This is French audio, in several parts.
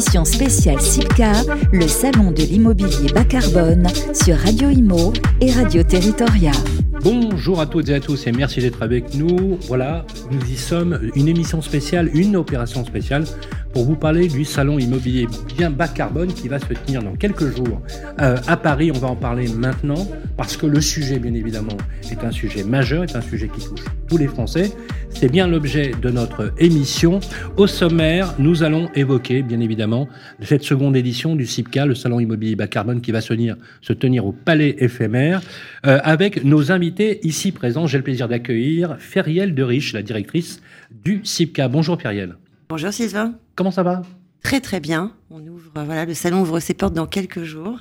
Émission spéciale SIPCA, le salon de l'immobilier bas carbone sur Radio Imo et Radio Territoria. Bonjour à toutes et à tous et merci d'être avec nous. Voilà, nous y sommes, une émission spéciale, une opération spéciale pour vous parler du salon immobilier bien bas carbone qui va se tenir dans quelques jours euh, à Paris. On va en parler maintenant parce que le sujet, bien évidemment, est un sujet majeur, est un sujet qui touche tous les Français. C'est bien l'objet de notre émission. Au sommaire, nous allons évoquer, bien évidemment, cette seconde édition du CIPCA, le salon immobilier bas carbone qui va se tenir, se tenir au Palais éphémère, euh, avec nos invités ici présents. J'ai le plaisir d'accueillir Feriel de Riche, la directrice du CIPCA. Bonjour Feriel. Bonjour Sylvain. Comment ça va? Très très bien. On ouvre, voilà, le salon ouvre ses portes dans quelques jours.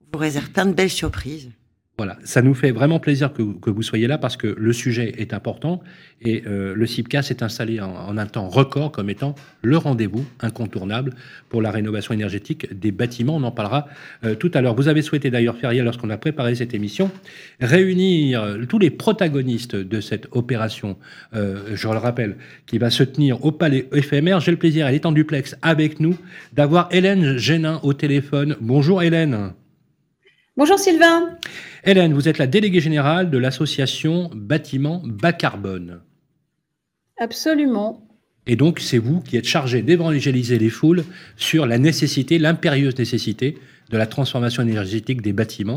On vous réserve plein de belles surprises. Voilà, ça nous fait vraiment plaisir que, vous soyez là parce que le sujet est important et euh, le CIPCA s'est installé en, un temps record comme étant le rendez-vous incontournable pour la rénovation énergétique des bâtiments. On en parlera euh, tout à l'heure. Vous avez souhaité d'ailleurs, Feriel, lorsqu'on a préparé cette émission, réunir euh, tous les protagonistes de cette opération, je le rappelle, qui va se tenir au Palais éphémère. J'ai le plaisir, elle est en duplex avec nous, d'avoir Hélène Génin au téléphone. Bonjour Hélène. Bonjour Sylvain. Hélène, vous êtes la déléguée générale de l'association Bâtiment Bas Carbone. Absolument. Et donc, c'est vous qui êtes chargé d'évangéliser les foules sur la nécessité, l'impérieuse nécessité de la transformation énergétique des bâtiments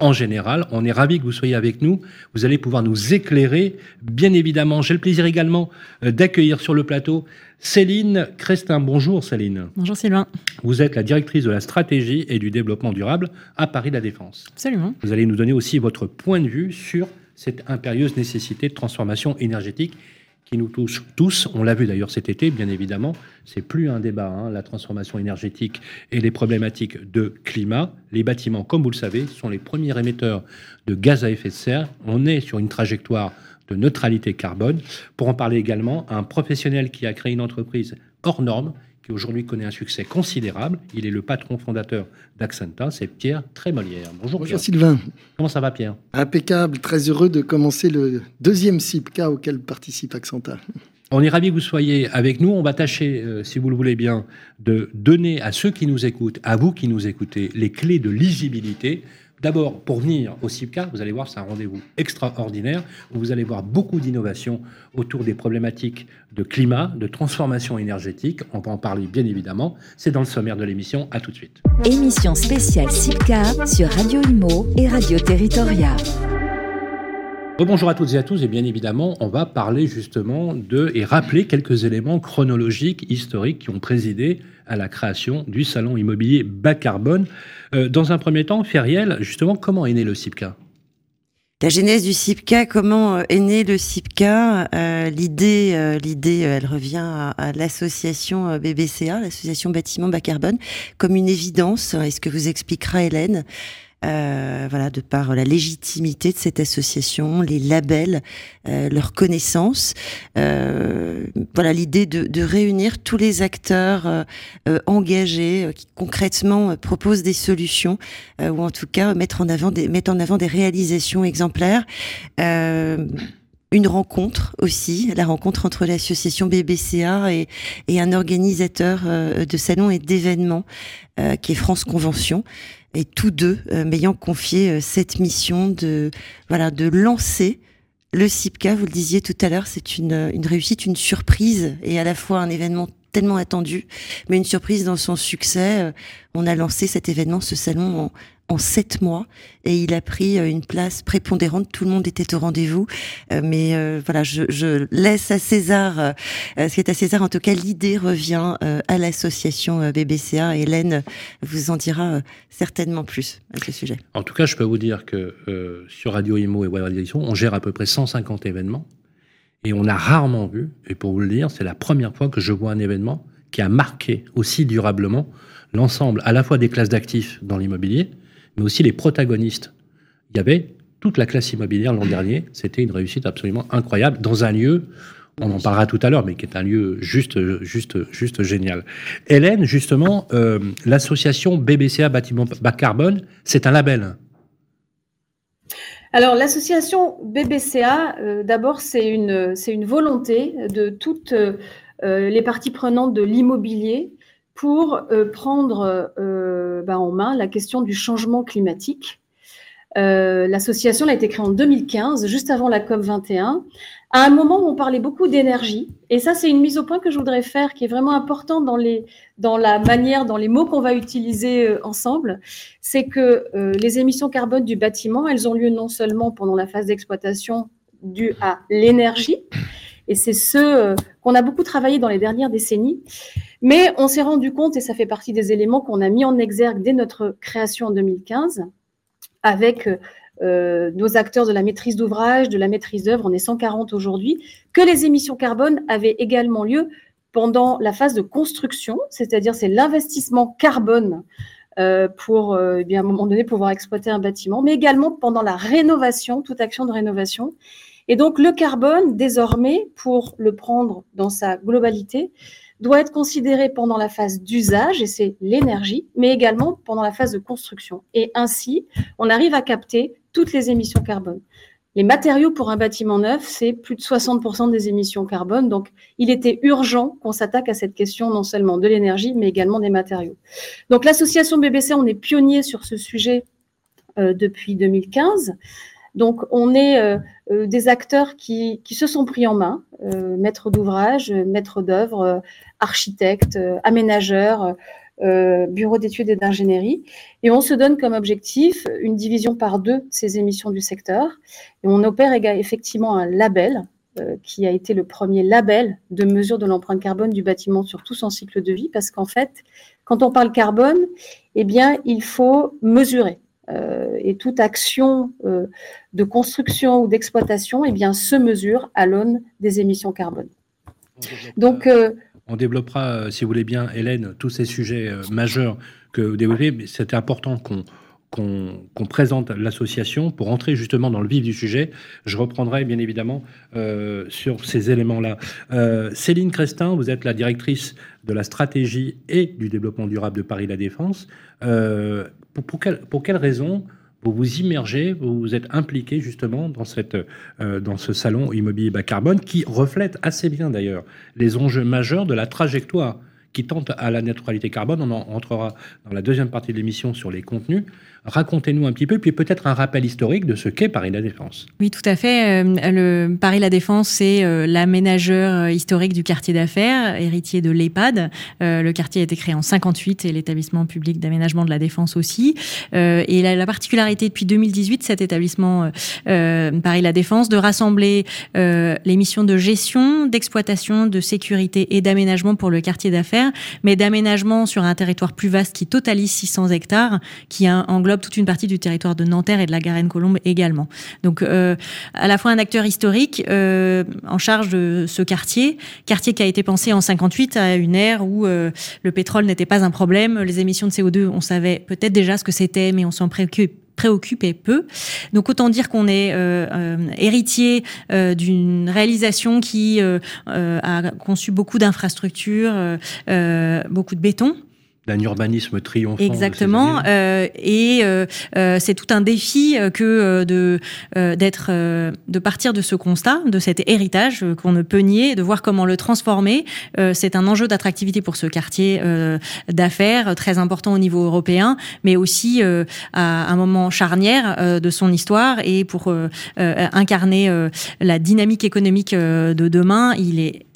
en général. On est ravis que vous soyez avec nous. Vous allez pouvoir nous éclairer. Bien évidemment, j'ai le plaisir également euh, d'accueillir sur le plateau Céline Crestin. Bonjour Céline. Bonjour Sylvain. Vous êtes la directrice de la stratégie et du développement durable à Paris La Défense. Absolument. Vous allez nous donner aussi votre point de vue sur cette impérieuse nécessité de transformation énergétique qui nous touche tous. On l'a vu d'ailleurs cet été, bien évidemment. C'est plus un débat, hein, la transformation énergétique et les problématiques de climat. Les bâtiments, comme vous le savez, sont les premiers émetteurs de gaz à effet de serre. On est sur une trajectoire de neutralité carbone. Pour en parler également, un professionnel qui a créé une entreprise hors norme qui aujourd'hui connaît un succès considérable. Il est le patron fondateur d'Accenta, c'est Pierre Trémolière. Bonjour, Bonjour Sylvain. Comment ça va Pierre? Impeccable, très heureux de commencer le deuxième CIPCA auquel participe Accenta. On est ravis que vous soyez avec nous. On va tâcher, euh, si vous le voulez bien, de donner à ceux qui nous écoutent, à vous qui nous écoutez, les clés de lisibilité D'abord, pour venir au CIPCA, vous allez voir, c'est un rendez-vous extraordinaire où vous allez voir beaucoup d'innovations autour des problématiques de climat, de transformation énergétique. On va en parler bien évidemment. C'est dans le sommaire de l'émission. À tout de suite. Émission spéciale CIPCA sur Radio Imo et Radio Territoria. Bonjour à toutes et à tous et bien évidemment on va parler justement de et rappeler quelques éléments chronologiques, historiques qui ont présidé à la création du salon immobilier bas carbone. Euh, dans un premier temps, Feriel, justement, comment est né le CIPCA la genèse du CIPCA, comment euh, est né le CIPCA euh, L'idée, elle revient à, l'association BBCA, l'association bâtiment bas carbone, comme une évidence. Est-ce que vous expliquera Hélène euh, voilà, de par la légitimité de cette association, les labels, euh, leur connaissance. Euh, voilà, l'idée de, de, réunir tous les acteurs euh, engagés qui concrètement proposent des solutions ou en tout cas mettre en avant des, mettre en avant des réalisations exemplaires une rencontre aussi, la rencontre entre l'association BBCA et, et, un organisateur de salons et d'événements qui est France Convention et tous deux euh, m'ayant confié euh, cette mission de voilà de lancer le CIPCA. Vous le disiez tout à l'heure, c'est une, une réussite, une surprise et à la fois un événement tellement attendu, mais une surprise dans son succès. Euh, on a lancé cet événement, ce salon en, en sept mois et il a pris euh, une place prépondérante. Tout le monde était au rendez-vous, euh, mais euh, voilà, je, laisse à César ce qui est à César. En tout cas, l'idée revient à l'association BBCA. Hélène vous en dira certainement plus à ce sujet. En tout cas, je peux vous dire que sur Radio Imo et Web Radio, on gère à peu près 150 événements et on a rarement vu, et pour vous le dire, c'est la première fois que je vois un événement qui a marqué aussi durablement l'ensemble à la fois des classes d'actifs dans l'immobilier, mais aussi les protagonistes. Il y avait toute la classe immobilière l'an dernier. C'était une réussite absolument incroyable dans un lieu, on en parlera tout à l'heure, mais qui est un lieu juste, juste, juste génial. Hélène, justement, euh, l'association BBCA Bâtiment Bas Carbone, c'est un label. Alors, l'association BBCA, euh, d'abord, c'est une, une volonté de toutes euh, les parties prenantes de l'immobilier pour prendre bah, en main la question du changement climatique. L'association a été créée en 2015, juste avant la COP 21, à un moment où on parlait beaucoup d'énergie. Et ça, c'est une mise au point que je voudrais faire, qui est vraiment importante dans, les, dans la manière, dans les mots qu'on va utiliser euh, ensemble. C'est que euh, les émissions carbone du bâtiment, elles ont lieu non seulement pendant la phase d'exploitation due à l'énergie, et c'est ce euh, qu'on a beaucoup travaillé dans les dernières décennies, mais on s'est rendu compte, et ça fait partie des éléments qu'on a mis en exergue dès notre création en 2015, avec euh, nos acteurs de la maîtrise d'ouvrage, de la maîtrise d'œuvre, on est 140 aujourd'hui, que les émissions carbone avaient également lieu pendant la phase de construction, c'est-à-dire c'est l'investissement carbone euh, pour euh, eh bien, à un moment donné pouvoir exploiter un bâtiment, mais également pendant la rénovation, toute action de rénovation. Et donc le carbone, désormais, pour le prendre dans sa globalité, doit être considéré pendant la phase d'usage, et c'est l'énergie, mais également pendant la phase de construction. Et ainsi, on arrive à capter toutes les émissions carbone. Les matériaux pour un bâtiment neuf, c'est plus de 60% des émissions carbone. Donc, il était urgent qu'on s'attaque à cette question non seulement de l'énergie, mais également des matériaux. Donc, l'association BBC, on est pionnier sur ce sujet euh, depuis 2015. Donc, on est euh, euh, des acteurs qui, se sont pris en main, maîtres d'ouvrage, maîtres d'œuvre, architectes, aménageurs, euh, bureau d'études et d'ingénierie. Et on se donne comme objectif une division par deux de ces émissions du secteur. Et on opère effectivement un label euh, qui a été le premier label de mesure de l'empreinte carbone du bâtiment sur tout son cycle de vie, parce qu'en fait, quand on parle carbone, eh bien, il faut mesurer. Euh, et toute action de construction ou d'exploitation, eh bien, se mesure à l'aune des émissions carbone. Donc, on développera, euh, si vous voulez bien, Hélène, tous ces sujets euh, majeurs que vous développez, mais c'était important qu'on qu'on présente l'association pour entrer justement dans le vif du sujet. Je reprendrai bien évidemment euh, sur ces éléments-là. Céline Crestin, vous êtes la directrice de la stratégie et du développement durable de Paris La Défense. Pour, pour, quelles raisons vous vous immergez, vous vous êtes impliqué justement dans, cette, euh, dans ce salon immobilier bas carbone qui reflète assez bien d'ailleurs les enjeux majeurs de la trajectoire qui tente à la neutralité carbone? On en entrera dans la deuxième partie de l'émission sur les contenus. Racontez-nous un petit peu, puis peut-être un rappel historique de ce qu'est Paris La Défense. Oui, tout à fait. Euh, Paris La Défense, c'est euh, l'aménageur euh, historique du quartier d'affaires, héritier de l'EHPAD. le quartier a été créé en 58 et l'établissement public d'aménagement de la Défense aussi. et la, particularité depuis 2018, cet établissement Paris La Défense, de rassembler les missions de gestion, d'exploitation, de sécurité et d'aménagement pour le quartier d'affaires, mais d'aménagement sur un territoire plus vaste qui totalise 600 hectares, qui englobe toute une partie du territoire de Nanterre et de la Garenne-Colombe également. Donc, euh, à la fois un acteur historique euh, en charge de ce quartier, quartier qui a été pensé en 58 à une ère où euh, le pétrole n'était pas un problème, les émissions de CO2, on savait peut-être déjà ce que c'était, mais on s'en préoccupait peu. Donc autant dire qu'on est héritier d'une réalisation qui a conçu beaucoup d'infrastructures, beaucoup de béton, d'un urbanisme triomphant. Exactement. Euh, et euh, euh, c'est tout un défi que de d'être, de partir de ce constat, de cet héritage qu'on ne peut nier, de voir comment le transformer. c'est un enjeu d'attractivité pour ce quartier d'affaires très important au niveau européen, mais aussi à un moment charnière de son histoire et pour incarner la dynamique économique de demain, il est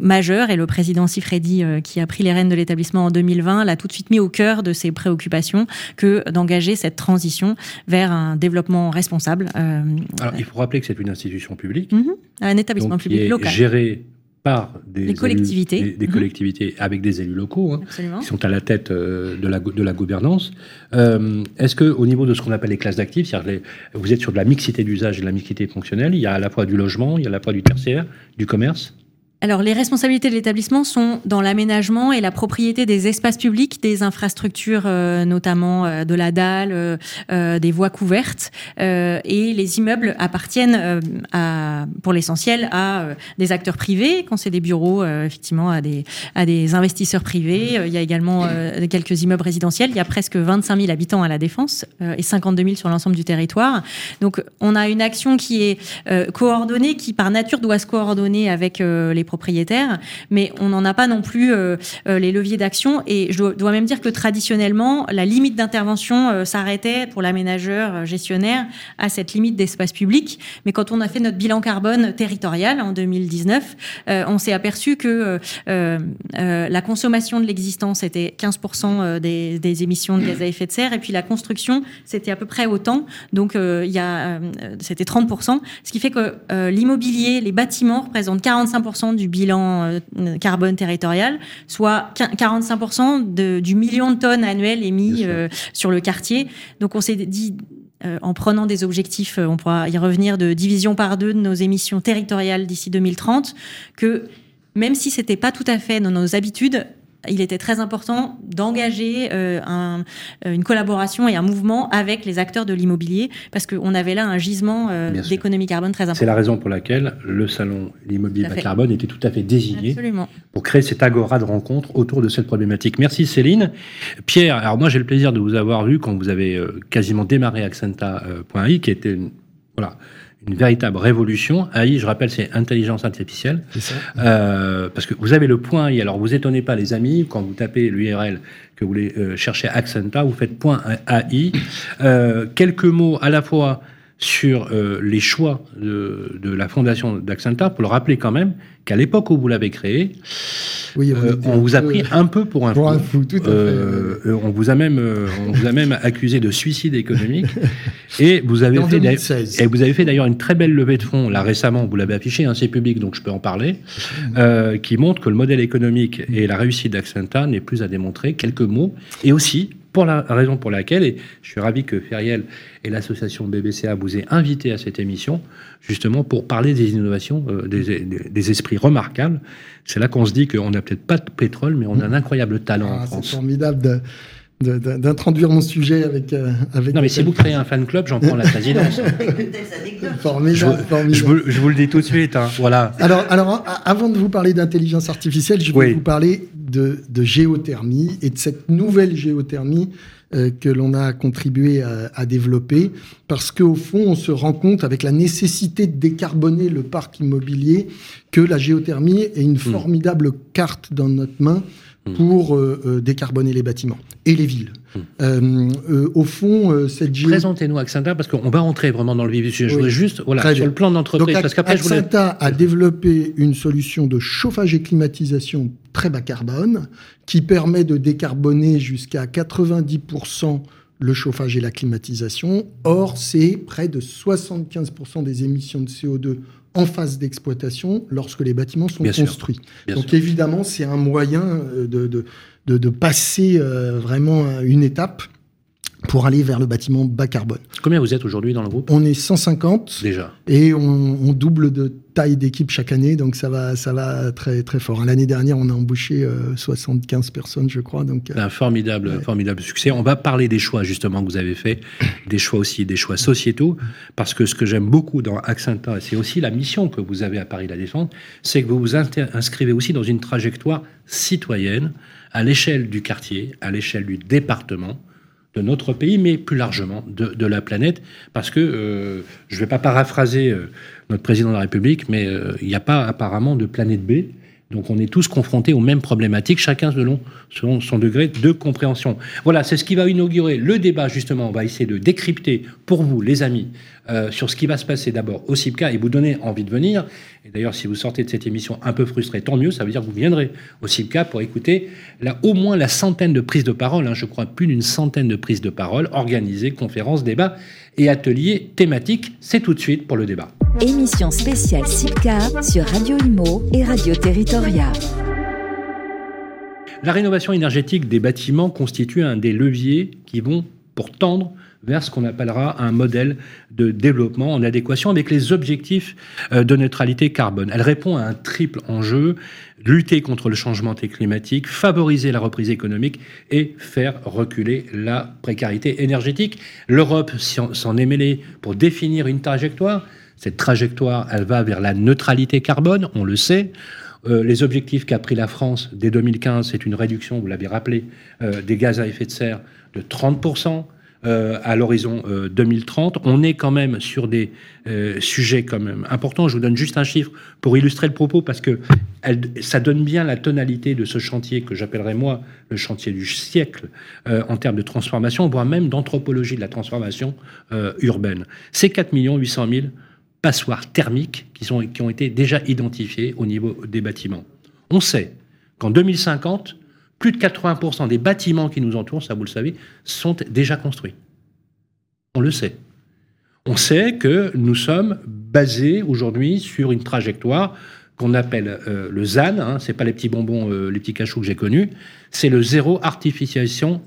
majeur et le président Sifredi, euh, qui a pris les rênes de l'établissement en 2020, l'a tout de suite mis au cœur de ses préoccupations que d'engager cette transition vers un développement responsable. Euh, Alors, il faut rappeler que c'est une institution publique. Mhm. un établissement public qui est local. Géré par des, collectivités, des, mhm. collectivités avec des élus locaux hein, qui sont à la tête euh, de, la, de la gouvernance. Est-ce que au niveau de ce qu'on appelle les classes d'actifs, vous êtes sur de la mixité d'usage et de la mixité fonctionnelle, il y a à la fois du logement, il y a à la fois du tertiaire, du commerce? Alors, les responsabilités de l'établissement sont dans l'aménagement et la propriété des espaces publics, des infrastructures, euh, notamment euh, de la dalle, euh, des voies couvertes. et les immeubles appartiennent, à, pour l'essentiel, à des acteurs privés, quand c'est des bureaux, effectivement, à des, à des investisseurs privés. Il y a également quelques immeubles résidentiels. Il y a presque 25 000 habitants à la Défense et 52 000 sur l'ensemble du territoire. Donc, on a une action qui est coordonnée, qui par nature doit se coordonner avec les propriétaires, mais on n'en a pas non plus les leviers d'action. Et je dois même dire que traditionnellement, la limite d'intervention s'arrêtait pour l'aménageur gestionnaire à cette limite d'espace public. Mais quand on a fait notre bilan carbone territorial en 2019, on s'est aperçu que la consommation de l'existence était 15% des, émissions de gaz à effet de serre, et puis la construction, c'était à peu près autant. Donc, il y c'était 30%, ce qui fait que euh, l'immobilier, les bâtiments représentent 45% du bilan euh, carbone territorial, soit 45% du million de tonnes annuelles émis euh, sur le quartier. Donc on s'est dit, en prenant des objectifs, on pourra y revenir, de division par deux de nos émissions territoriales d'ici 2030, que même si c'était pas tout à fait dans nos habitudes, il était très important d'engager euh, un, euh, une collaboration et un mouvement avec les acteurs de l'immobilier parce qu'on avait là un gisement euh, d'économie carbone très important. C'est la raison pour laquelle le salon l'immobilier bas carbone était tout à fait désigné pour créer cette agora de rencontre autour de cette problématique. Merci Céline. Pierre, alors moi j'ai le plaisir de vous avoir vu quand vous avez quasiment démarré Accenta.ai qui était une, voilà, une véritable révolution. AI, je rappelle, c'est intelligence artificielle. Ça. Euh, parce que vous avez le point AI. Alors, vous étonnez pas, les amis, quand vous tapez l'URL que vous voulez euh, chercher Accenta, vous faites point AI. Euh, quelques mots à la fois sur euh, les choix de, de la fondation d'Accenta, pour le rappeler quand même qu'à l'époque où vous l'avez créé, oui, euh, on vous a pris un peu pour un pour Un fou tout à euh, fait. on vous a même, on vous a même accusé de suicide économique. et vous avez fait, et vous avez fait d'ailleurs une très belle levée de fonds là récemment. Vous l'avez affiché, hein, c'est public, donc je peux en parler, qui montre que le modèle économique et la réussite d'Accenta n'est plus à démontrer. Quelques mots et aussi pour la raison pour laquelle, et je suis ravi que Feriel et l'association BBCA vous aient invité à cette émission, justement pour parler des innovations, euh, des, esprits remarquables. C'est là qu'on se dit qu'on n'a peut-être pas de pétrole, mais on a un incroyable talent en ah, France. C'est formidable d'introduire mon sujet avec, euh, avec non mais si vous créez un fan club j'en prends la présidence. Formidable, je, Je, vous, je, vous, le dis tout de suite hein, voilà. Alors alors avant de vous parler d'intelligence artificielle je vais vous parler de, de, géothermie et de cette nouvelle géothermie euh, que l'on a contribué à, à développer parce qu'au fond on se rend compte avec la nécessité de décarboner le parc immobilier que la géothermie est une hmm. formidable carte dans notre main. Pour euh, euh, décarboner les bâtiments et les villes. Hmm. Euh, au fond, cette géo... Présentez-nous Accenta, parce qu'on va rentrer vraiment dans le vif du sujet. Je voudrais juste, voilà, sur le plan d'entreprise, parce qu'après, a développé une solution de chauffage et climatisation très bas carbone, qui permet de décarboner jusqu'à 90% le chauffage et la climatisation. Or, c'est près de 75% des émissions de CO2 en phase d'exploitation lorsque les bâtiments sont construits. Donc évidemment, c'est un moyen euh, de, de, de, passer euh, vraiment une étape pour aller vers le bâtiment bas carbone. Combien vous êtes aujourd'hui dans le groupe? On est 150. Déjà. Et on, double de taille d'équipe chaque année, donc ça va, ça va très très fort. L'année dernière, on a embauché 75 euh, personnes, je crois. Donc un formidable, formidable succès. On va parler des choix justement que vous avez fait, des choix aussi, des choix sociétaux, parce que ce que j'aime beaucoup dans Accenta, c'est aussi la mission que vous avez à Paris La Défense, c'est que vous vous inscrivez aussi dans une trajectoire citoyenne à l'échelle du quartier, à l'échelle du département de notre pays, mais plus largement de, la planète, parce que euh, je ne vais pas paraphraser euh, notre président de la République, mais euh, il n'y a pas apparemment de planète B. Donc on est tous confrontés aux mêmes problématiques, chacun selon, selon son degré de compréhension. Voilà, c'est ce qui va inaugurer le débat, justement. On va essayer de décrypter pour vous, les amis, euh, sur ce qui va se passer d'abord au CIPCA et vous donner envie de venir. Et d'ailleurs, si vous sortez de cette émission un peu frustré, tant mieux, ça veut dire que vous viendrez au CIPCA pour écouter là, au moins la centaine de prises de parole, hein, je crois plus d'une centaine de prises de parole organisées, conférences, débats et ateliers thématiques. C'est tout de suite pour le débat. Émission spéciale CIPCA sur Radio Imo et Radio Territoria. La rénovation énergétique des bâtiments constitue un des leviers qui vont pour tendre vers ce qu'on appellera un modèle de développement en adéquation avec les objectifs euh, de neutralité carbone. Elle répond à un triple enjeu, lutter contre le changement climatique, favoriser la reprise économique et faire reculer la précarité énergétique. L'Europe s'en est mêlée pour définir une trajectoire. Cette trajectoire, elle va vers la neutralité carbone, on le sait. Euh, les objectifs qu'a pris la France dès 2015, c'est une réduction, vous l'avez rappelé, euh, des gaz à effet de serre de 30%. Euh, à l'horizon 2030. On est quand même sur des sujets quand même importants. Je vous donne juste un chiffre pour illustrer le propos parce que ça donne bien la tonalité de ce chantier que j'appellerais moi le chantier du siècle en termes de transformation, voire même d'anthropologie de la transformation urbaine. C'est 4 800 000 passoires thermiques qui, sont, qui ont été déjà identifiées au niveau des bâtiments. On sait qu'en 2050, plus de 80% des bâtiments qui nous entourent, ça vous le savez, sont déjà construits. On le sait. On sait que nous sommes basés aujourd'hui sur une trajectoire qu'on appelle euh, le ZAN, hein, c'est pas les petits bonbons, euh, les petits cachous que j'ai connus, c'est le zéro artificialisation,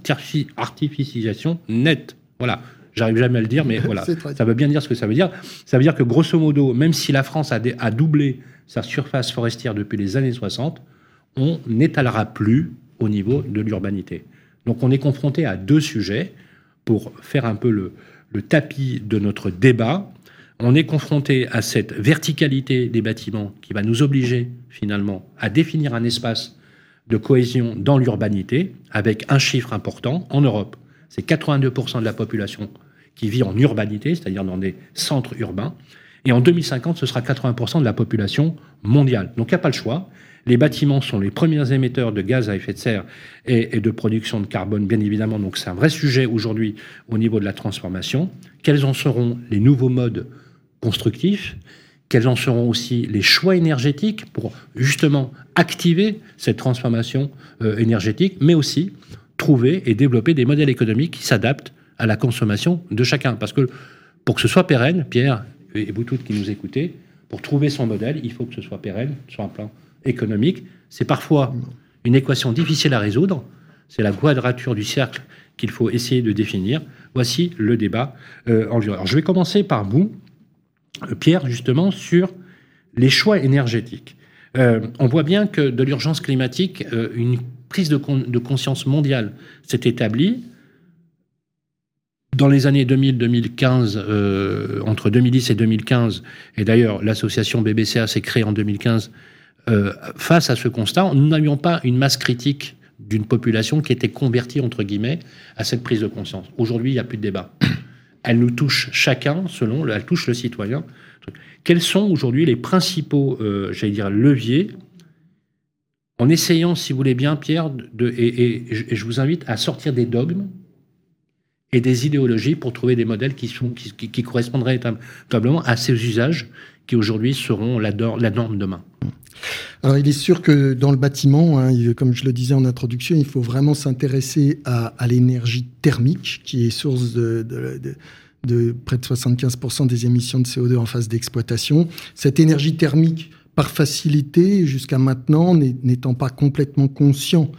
artificialisation nette. Voilà, j'arrive jamais à le dire, mais voilà, ça veut bien dire ce que ça veut dire. Ça veut dire que grosso modo, même si la France a, a doublé sa surface forestière depuis les années 60, on n'étalera plus au niveau de l'urbanité. Donc on est confronté à deux sujets pour faire un peu le, tapis de notre débat. On est confronté à cette verticalité des bâtiments qui va nous obliger finalement à définir un espace de cohésion dans l'urbanité avec un chiffre important en Europe. C'est 82% de la population qui vit en urbanité, c'est-à-dire dans des centres urbains. Et en 2050, ce sera 80% de la population mondiale. Donc il n'y a pas le choix. Les bâtiments sont les premiers émetteurs de gaz à effet de serre et, de production de carbone, bien évidemment. Donc c'est un vrai sujet aujourd'hui au niveau de la transformation. Quels en seront les nouveaux modes constructifs? Quels en seront aussi les choix énergétiques pour justement activer cette transformation euh, énergétique, mais aussi trouver et développer des modèles économiques qui s'adaptent à la consommation de chacun? Parce que pour que ce soit pérenne, Pierre et vous toutes qui nous écoutez, pour trouver son modèle, il faut que ce soit pérenne sur un plan économique. C'est parfois une équation difficile à résoudre. C'est la quadrature du cercle qu'il faut essayer de définir. Voici le débat euh, en Alors, je vais commencer par vous, euh, Pierre, justement, sur les choix énergétiques. Euh, on voit bien que de l'urgence climatique, une prise de, conscience mondiale s'est établie. Dans les années 2000-2015, entre 2010 et 2015, et d'ailleurs l'association BBCA s'est créée en 2015 euh, face à ce constat, nous n'avions pas une masse critique d'une population qui était convertie, entre guillemets, à cette prise de conscience. Aujourd'hui, il n'y a plus de débat. Elle nous touche chacun, selon, elle touche le citoyen. Quels sont aujourd'hui les principaux, euh, j'allais dire, leviers? En essayant, si vous voulez bien, Pierre, et, je vous invite à sortir des dogmes et des idéologies pour trouver des modèles qui, sont, qui correspondraient véritablement à ces usages qui aujourd'hui seront la, norme demain. Alors, il est sûr que dans le bâtiment, hein, comme je le disais en introduction, il faut vraiment s'intéresser à, l'énergie thermique, qui est source de, près de 75% des émissions de CO2 en phase d'exploitation. Cette énergie thermique, par facilité, jusqu'à maintenant, n'étant pas complètement conscient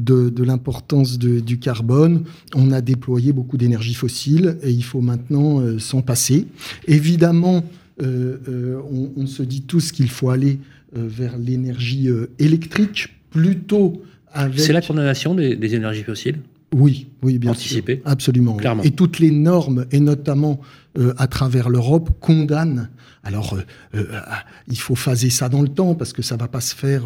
de, l'importance du carbone, on a déployé beaucoup d'énergie fossile et il faut maintenant euh, s'en passer. Évidemment, on, on, se dit tous qu'il faut aller euh, vers l'énergie euh, électrique, plutôt avec... C'est la condamnation des, énergies fossiles? Oui, oui, bien Anticipé. sûr. Absolument. Clairement. Et toutes les normes, et notamment euh, à travers l'Europe, condamnent. Alors, il faut phaser ça dans le temps parce que ça va pas se faire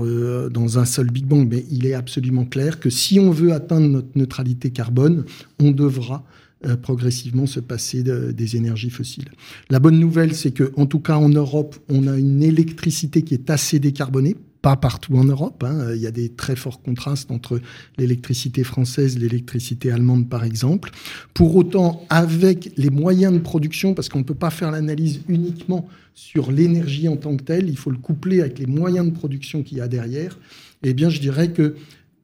dans un seul Big Bang, mais il est absolument clair que si on veut atteindre notre neutralité carbone, on devra progressivement se passer des énergies fossiles. La bonne nouvelle, c'est que, en tout cas en Europe, on a une électricité qui est assez décarbonée. Pas partout en Europe. Hein. Il y a des très forts contrastes entre l'électricité française, l'électricité allemande, par exemple. Pour autant, avec les moyens de production, parce qu'on ne peut pas faire l'analyse uniquement sur l'énergie en tant que telle, il faut le coupler avec les moyens de production qu'il y a derrière. Eh bien, je dirais que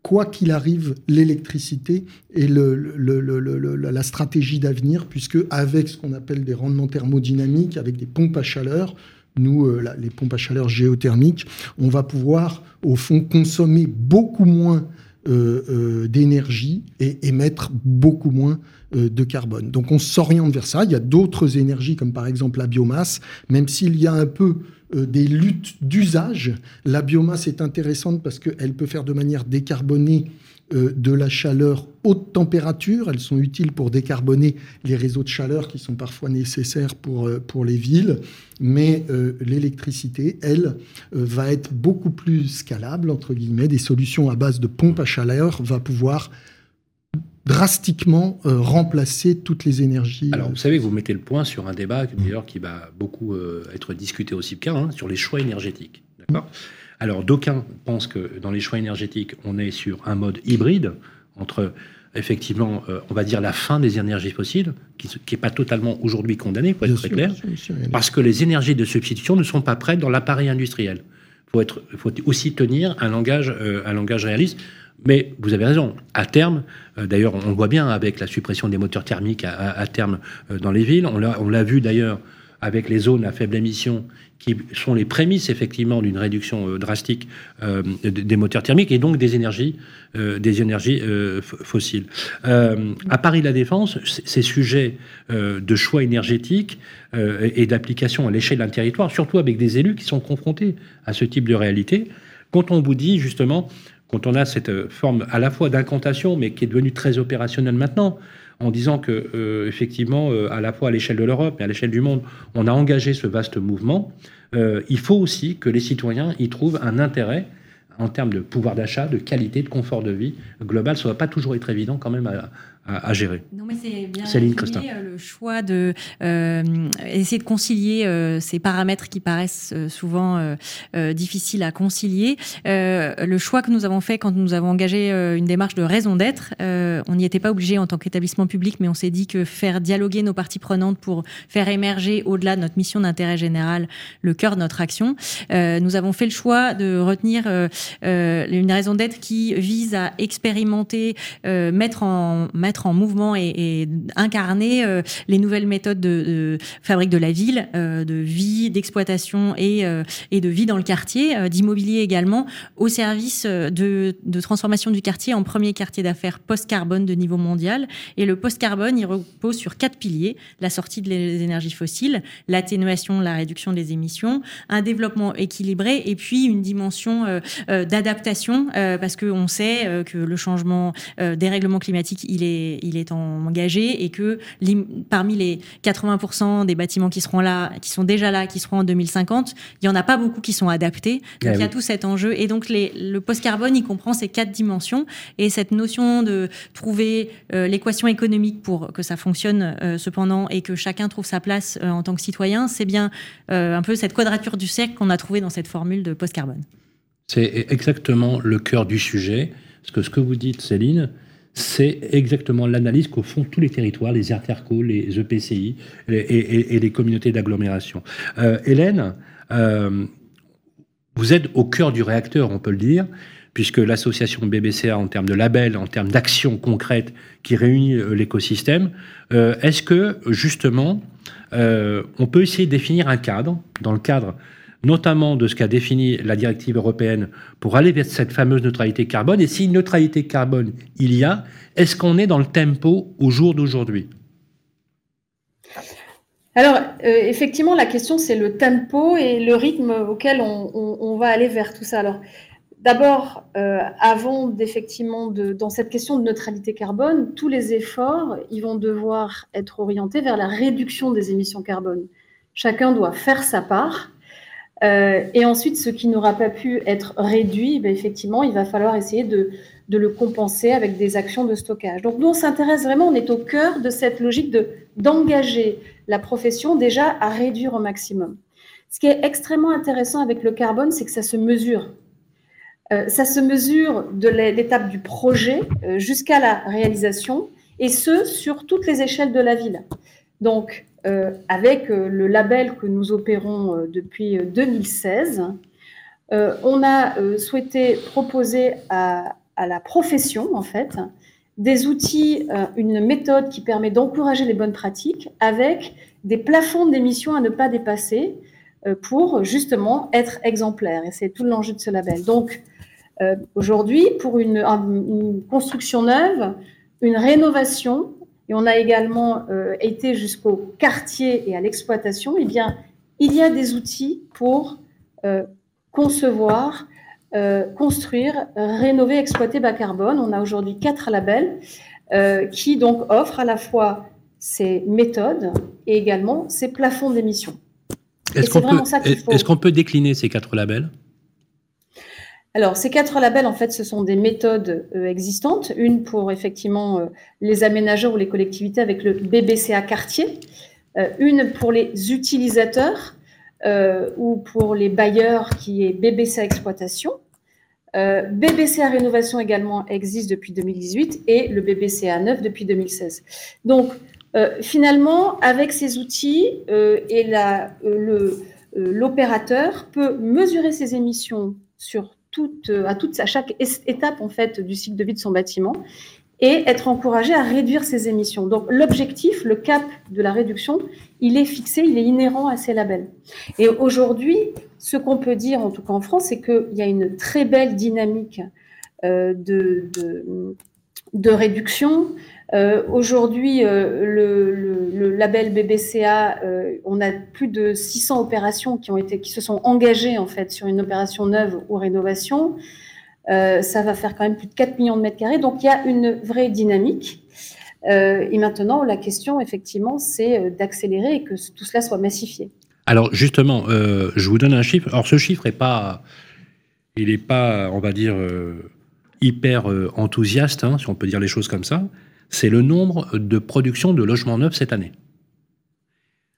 quoi qu'il arrive, l'électricité est la stratégie d'avenir, puisque avec ce qu'on appelle des rendements thermodynamiques, avec des pompes à chaleur, nous, euh, les pompes à chaleur géothermiques, on va pouvoir, au fond, consommer beaucoup moins euh, euh, d'énergie et émettre beaucoup moins de carbone. Donc on s'oriente vers ça. Il y a d'autres énergies, comme par exemple la biomasse, même s'il y a un peu euh, des luttes d'usage. La biomasse est intéressante parce qu'elle peut faire de manière décarbonée euh, de la chaleur haute température. Elles sont utiles pour décarboner les réseaux de chaleur qui sont parfois nécessaires pour, euh, pour les villes. Mais l'électricité, elle, va être beaucoup plus scalable, entre guillemets. Des solutions à base de pompes à chaleur va pouvoir drastiquement remplacer toutes les énergies. Alors, vous savez, vous mettez le point sur un débat d'ailleurs qui va beaucoup être discuté au CIPCA, hein, sur les choix énergétiques. D'accord? Alors, d'aucuns pensent que dans les choix énergétiques, on est sur un mode hybride entre effectivement, euh, on va dire la fin des énergies fossiles, qui n'est pas totalement aujourd'hui condamnée, pour être très clair, parce que les énergies de substitution ne sont pas prêtes dans l'appareil industriel. Il faut, aussi tenir un langage, euh, un langage réaliste. Mais vous avez raison, à terme, euh, d'ailleurs on voit bien avec la suppression des moteurs thermiques à, terme dans les villes, on l'a vu d'ailleurs avec les zones à faible émission qui sont les prémices effectivement d'une réduction euh, drastique euh, des moteurs thermiques et donc des énergies, euh, des énergies fossiles. à Paris La Défense, ces sujets de choix énergétiques et d'application à l'échelle d'un territoire, surtout avec des élus qui sont confrontés à ce type de réalité, quand on vous dit justement, quand on a cette forme à la fois d'incantation, mais qui est devenue très opérationnelle maintenant, en disant que, euh, effectivement, euh, à la fois à l'échelle de l'Europe et à l'échelle du monde, on a engagé ce vaste mouvement. Euh, il faut aussi que les citoyens y trouvent un intérêt en termes de pouvoir d'achat, de qualité, de confort de vie global. Ça ne va pas toujours être évident quand même à, à, gérer. Non, mais c'est bien euh, le choix de euh, essayer de concilier euh, ces paramètres qui paraissent souvent difficiles à concilier. le choix que nous avons fait quand nous avons engagé une démarche de raison d'être, on n'y était pas obligé en tant qu'établissement public, mais on s'est dit que faire dialoguer nos parties prenantes pour faire émerger au-delà de notre mission d'intérêt général le cœur de notre action, nous avons fait le choix de retenir une raison d'être qui vise à expérimenter, mettre en mettre en mouvement et, incarner euh, les nouvelles méthodes de, fabrique de la ville, euh, de vie, d'exploitation et, euh, et de vie dans le quartier, d'immobilier également, au service de, de, transformation du quartier en premier quartier d'affaires post-carbone de niveau mondial. Et le post-carbone, il repose sur quatre piliers la sortie des énergies fossiles, l'atténuation, la réduction des émissions, un développement équilibré et puis une dimension d'adaptation parce qu'on sait que le changement des règlements climatiques, il est il est engagé et que parmi les 80% des bâtiments qui seront là, qui sont déjà là, qui seront en 2050, il y en a pas beaucoup qui sont adaptés. Donc eh il y a tout cet enjeu et donc le post-carbone, il comprend ces quatre dimensions et cette notion de trouver euh, l'équation économique pour que ça fonctionne euh, cependant et que chacun trouve sa place euh, en tant que citoyen, c'est bien un peu cette quadrature du cercle qu'on a trouvé dans cette formule de post-carbone. C'est exactement le cœur du sujet. Parce que ce que vous dites, Céline, c'est exactement l'analyse qu'au fond tous les territoires, les interco, les EPCI et, les communautés d'agglomération. Euh, Hélène, euh, vous êtes au cœur du réacteur, on peut le dire, puisque l'association BBCA, en termes de label, en termes d'actions concrètes qui réunit euh, l'écosystème, est-ce que justement, on peut essayer de définir un cadre, dans le cadre notamment de ce qu'a défini la directive européenne pour aller vers cette fameuse neutralité carbone. Et si neutralité carbone il y a, est-ce qu'on est dans le tempo au jour d'aujourd'hui? Alors, euh, effectivement, la question, c'est le tempo et le rythme auquel on, va aller vers tout ça. Alors, d'abord, euh, avant d'effectivement, de, dans cette question de neutralité carbone, tous les efforts, ils vont devoir être orientés vers la réduction des émissions carbone. Chacun doit faire sa part. Euh, et ensuite, ce qui n'aura pas pu être réduit, ben, effectivement, il va falloir essayer de, le compenser avec des actions de stockage. Donc, nous, on s'intéresse vraiment, on est au cœur de cette logique de, d'engager la profession déjà à réduire au maximum. Ce qui est extrêmement intéressant avec le carbone, c'est que ça se mesure. Euh, ça se mesure de l'étape du projet euh, jusqu'à la réalisation, et ce, sur toutes les échelles de la ville. Donc, avec euh, le label que nous opérons euh, depuis 2016, on a souhaité proposer à, la profession, en fait, des outils, une méthode qui permet d'encourager les bonnes pratiques avec des plafonds d'émissions à ne pas dépasser pour justement être exemplaire. Et c'est tout l'enjeu de ce label. Donc, aujourd'hui, pour une, construction neuve, une rénovation, et on a également euh, été jusqu'au quartier et à l'exploitation, eh bien, il y a des outils pour euh, concevoir, euh, construire, rénover, exploiter bas carbone. On a aujourd'hui quatre labels qui donc offrent à la fois ces méthodes et également ces plafonds d'émissions. Est-ce qu'on peut, est peut, décliner ces quatre labels? Alors, ces quatre labels, en fait, ce sont des méthodes euh, existantes. Une pour effectivement euh, les aménageurs ou les collectivités avec le BBCA quartier. Euh, une pour les utilisateurs ou pour les bailleurs qui est BBCA exploitation. BBCA rénovation également existe depuis 2018 et le BBCA 9 depuis 2016. Donc, finalement, avec ces outils et l'opérateur peut mesurer ses émissions sur euh, à, toute, à chaque étape en fait du cycle de vie de son bâtiment et être encouragé à réduire ses émissions. Donc l'objectif, le cap de la réduction, il est fixé, il est inhérent à ces labels. Et aujourd'hui, ce qu'on peut dire, en tout cas en France, c'est qu'il y a une très belle dynamique euh, de, de, réduction. Euh, aujourd'hui, le, label BBCA, on a plus de 600 opérations qui se sont engagées en fait sur une opération neuve ou rénovation. Euh, ça va faire quand même plus de 4 millions de mètres carrés. Donc il y a une vraie dynamique. Euh, et maintenant, la question, effectivement, c'est euh, d'accélérer et que tout cela soit massifié. Alors justement, je vous donne un chiffre. Alors ce chiffre est pas, il n'est pas, on va dire, hyper enthousiaste, hein, si on peut dire les choses comme ça. C'est le nombre de productions de logements neufs cette année.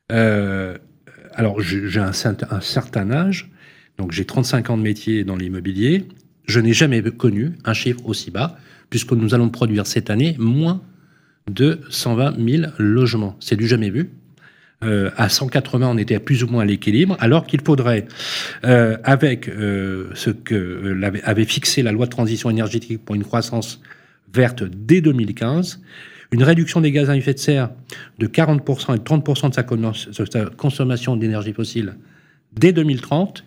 alors j'ai un, certain âge, donc j'ai 35 ans de métier dans l'immobilier. Je n'ai jamais connu un chiffre aussi bas, puisque nous allons produire cette année moins de 120 000 logements. C'est du jamais vu. Euh, à 180, on était plus ou moins à l'équilibre, alors qu'il faudrait, euh, avec euh, ce que avait fixé la loi de transition énergétique pour une croissance verte dès 2015, une réduction des gaz à effet de serre de 40% et de 30% de sa consommation d'énergie fossile dès 2030,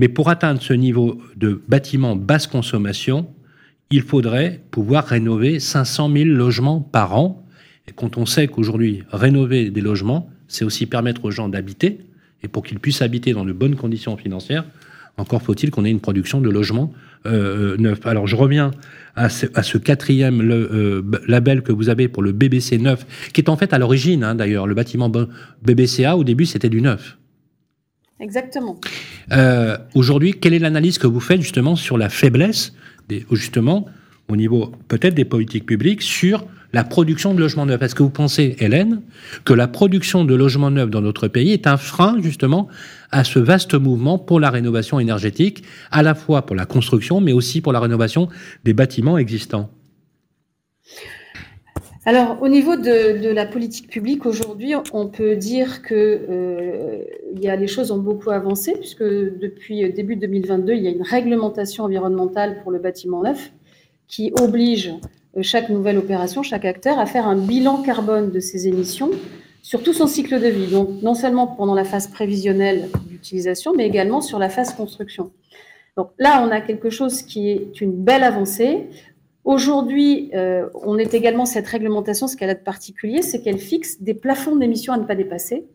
mais pour atteindre ce niveau de bâtiment basse consommation, il faudrait pouvoir rénover 500 000 logements par an. Et quand on sait qu'aujourd'hui, rénover des logements, c'est aussi permettre aux gens d'habiter, et pour qu'ils puissent habiter dans de bonnes conditions financières, encore faut-il qu'on ait une production de logements euh, neufs. Alors je reviens à ce, quatrième euh, label que vous avez pour le BBC 9, qui est en fait à l'origine, hein, d'ailleurs, le bâtiment BBCA, au début c'était du neuf. Exactement. Euh, aujourd'hui, quelle est l'analyse que vous faites justement sur la faiblesse, des, justement, au niveau peut-être des politiques publiques, sur la production de logements neufs. Est-ce que vous pensez, Hélène, que la production de logements neufs dans notre pays est un frein justement à ce vaste mouvement pour la rénovation énergétique, à la fois pour la construction, mais aussi pour la rénovation des bâtiments existants. Alors, au niveau de, la politique publique, aujourd'hui, on peut dire que euh, les choses ont beaucoup avancé, puisque depuis début 2022, il y a une réglementation environnementale pour le bâtiment neuf qui oblige chaque nouvelle opération, chaque acteur, à faire un bilan carbone de ses émissions sur tout son cycle de vie. Donc, non seulement pendant la phase prévisionnelle d'utilisation, mais également sur la phase construction. Donc là, on a quelque chose qui est une belle avancée. Aujourd'hui, euh, on est également cette réglementation, ce qu'elle a de particulier, c'est qu'elle fixe des plafonds d'émissions à ne pas dépasser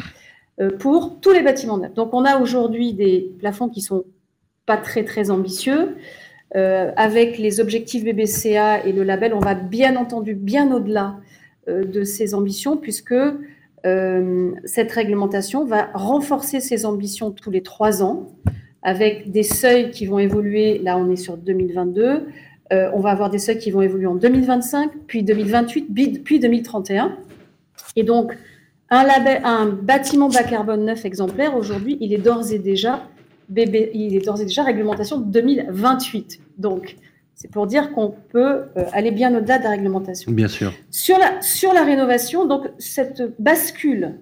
euh, pour tous les bâtiments neufs. Donc, on a aujourd'hui des plafonds qui sont pas très très ambitieux. Euh, avec les objectifs BBCA et le label, on va bien entendu bien au-delà de ces ambitions, puisque cette réglementation va renforcer ces ambitions tous les trois ans, avec des seuils qui vont évoluer. Là, on est sur 2022 euh, on va avoir des seuils qui vont évoluer en 2025, puis 2028, puis 2031. Et donc, un, un bâtiment bas carbone neuf exemplaire, aujourd'hui, il est d'ores et déjà il est d'ores et déjà réglementation 2028. Donc, c'est pour dire qu'on peut euh, aller bien au-delà de la réglementation. Bien sûr. Sur la, sur la rénovation, donc cette bascule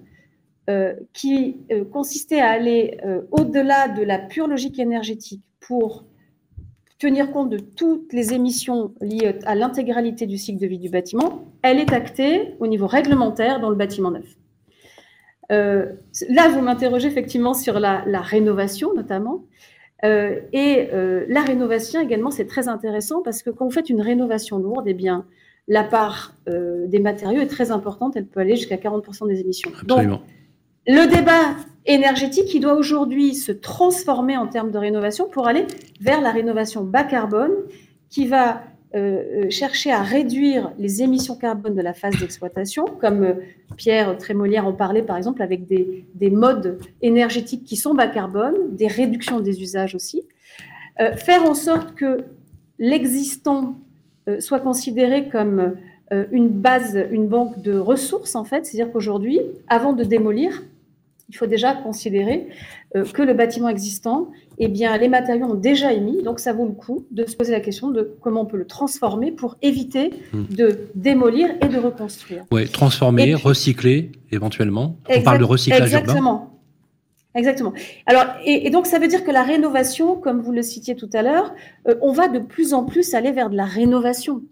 euh, qui consistait à aller au-delà de la pure logique énergétique pour tenir compte de toutes les émissions liées à l'intégralité du cycle de vie du bâtiment, elle est actée au niveau réglementaire dans le bâtiment neuf. Euh, là, vous m'interrogez effectivement sur la, rénovation notamment. Euh, et euh, la rénovation également, c'est très intéressant parce que quand vous faites une rénovation lourde, eh bien, la part des matériaux est très importante. Elle peut aller jusqu'à 40% des émissions. Absolument. Le débat énergétique, il doit aujourd'hui se transformer en termes de rénovation pour aller vers la rénovation bas carbone qui va euh, euh, chercher à réduire les émissions carbone de la phase d'exploitation, comme euh, Pierre Trémolière en parlait par exemple avec des, modes énergétiques qui sont bas carbone, des réductions des usages aussi. faire en sorte que l'existant soit considéré comme une base, une banque de ressources, en fait. C'est-à-dire qu'aujourd'hui, avant de démolir, il faut déjà considérer que le bâtiment existant, eh bien, les matériaux ont déjà émis, donc ça vaut le coup de se poser la question de comment on peut le transformer pour éviter hmm. de démolir et de reconstruire. Oui, transformer, recycler éventuellement. on parle de recyclage exactement. Exactement. Alors, et, donc, ça veut dire que la rénovation, comme vous le citiez tout à l'heure, euh, on va de plus en plus aller vers de la rénovation.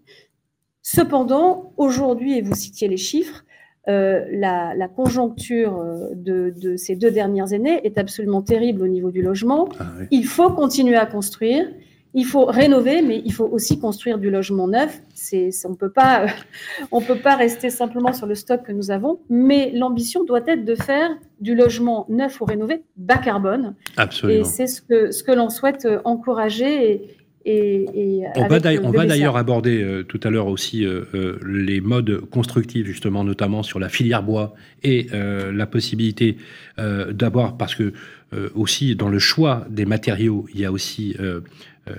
Cependant, aujourd'hui, et vous citiez les chiffres, euh, la, conjoncture euh, de, ces deux dernières années est absolument terrible au niveau du logement. Ah il faut continuer à construire. Il faut rénover, mais il faut aussi construire du logement neuf. C'est, on ne peut pas rester simplement sur le stock que nous avons, mais l'ambition doit être de faire du logement neuf ou rénové bas carbone. Absolument. Et c'est ce que, ce que l'on souhaite encourager et, on va d'ailleurs aborder euh, tout à l'heure aussi euh, euh, les modes constructifs, justement, notamment sur la filière bois et la possibilité d'avoir, parce que aussi dans le choix des matériaux, il y a aussi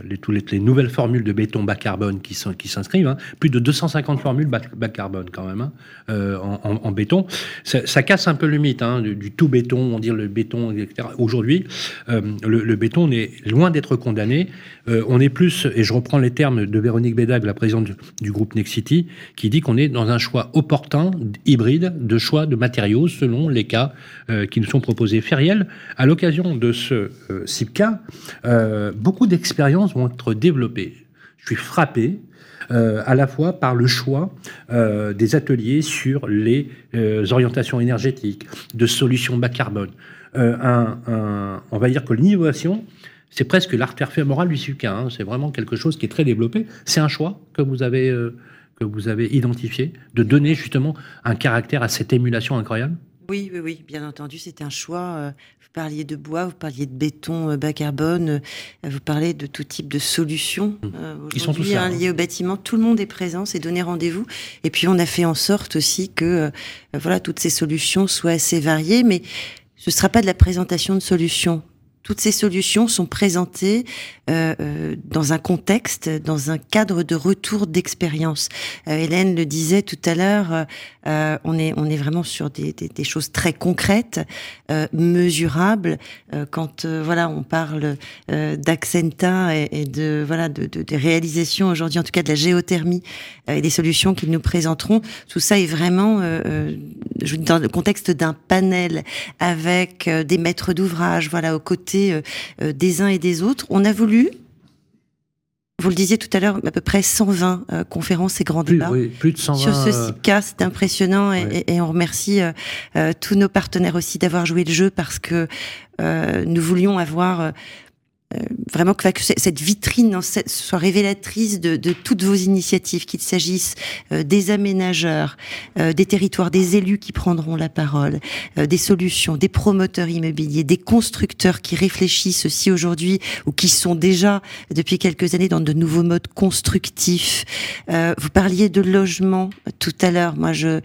les, toutes les, nouvelles formules de béton bas carbone qui, s'inscrivent, hein. plus de 250 formules bas, carbone quand même hein, euh, en, béton. Ça, casse un peu le mythe hein, du, tout béton, on dit le béton, etc. Aujourd'hui, euh, le, béton est loin d'être condamné. on est plus, et je reprends les termes de Véronique Bédag, la présidente du, groupe Nexity, qui dit qu'on est dans un choix opportun, hybride, de choix de matériaux selon les cas qui nous sont proposés. Feriel, à l'occasion de ce CIPCA, beaucoup d'expériences vont être développées. Je suis frappé euh, à la fois par le choix euh, des ateliers sur les euh, orientations énergétiques, de solutions bas carbone. on va dire que l'innovation, c'est presque l'artère fémorale du SUCA. Hein. C'est vraiment quelque chose qui est très développé. C'est un choix que vous avez que vous avez identifié de donner justement un caractère à cette émulation incroyable? Oui, oui, oui, bien entendu, c'est un choix. Euh, vous parliez de bois, vous parliez de béton euh, bas carbone, euh, vous parlez de tout type de solutions. Mmh. Ils sont tous hein, liés au bâtiment. Tout le monde est présent, c'est donner rendez-vous. Et puis on a fait en sorte aussi que voilà toutes ces solutions soient assez variées, mais ce ne sera pas de la présentation de solutions. Toutes ces solutions sont présentées euh, euh, dans un contexte, dans un cadre de retour d'expérience. Euh, Hélène le disait tout à l'heure, euh, on est on est vraiment sur des, des, des choses très concrètes, euh, mesurables. quand voilà, on parle d'Accenta et, et, de voilà de, de des réalisations aujourd'hui, en tout cas de la géothermie et des solutions qu'ils nous présenteront. Tout ça est vraiment dans le contexte d'un panel avec des maîtres d'ouvrage, voilà, aux côtés euh, euh, des uns et des autres. On a voulu vous le disiez tout à l'heure, à peu près 120 euh, conférences et grands débats. plus de 120. Sur ce CIPCA, c'est impressionnant et, et, on remercie tous nos partenaires aussi d'avoir joué le jeu parce que nous voulions avoir euh, vraiment que, cette vitrine soit révélatrice de, toutes vos initiatives, qu'il s'agisse euh, des aménageurs, euh, des territoires, des élus qui prendront la parole, des solutions, des promoteurs immobiliers, des constructeurs qui réfléchissent aussi aujourd'hui ou qui sont déjà depuis quelques années dans de nouveaux modes constructifs. vous parliez de logement tout à l'heure. Moi, je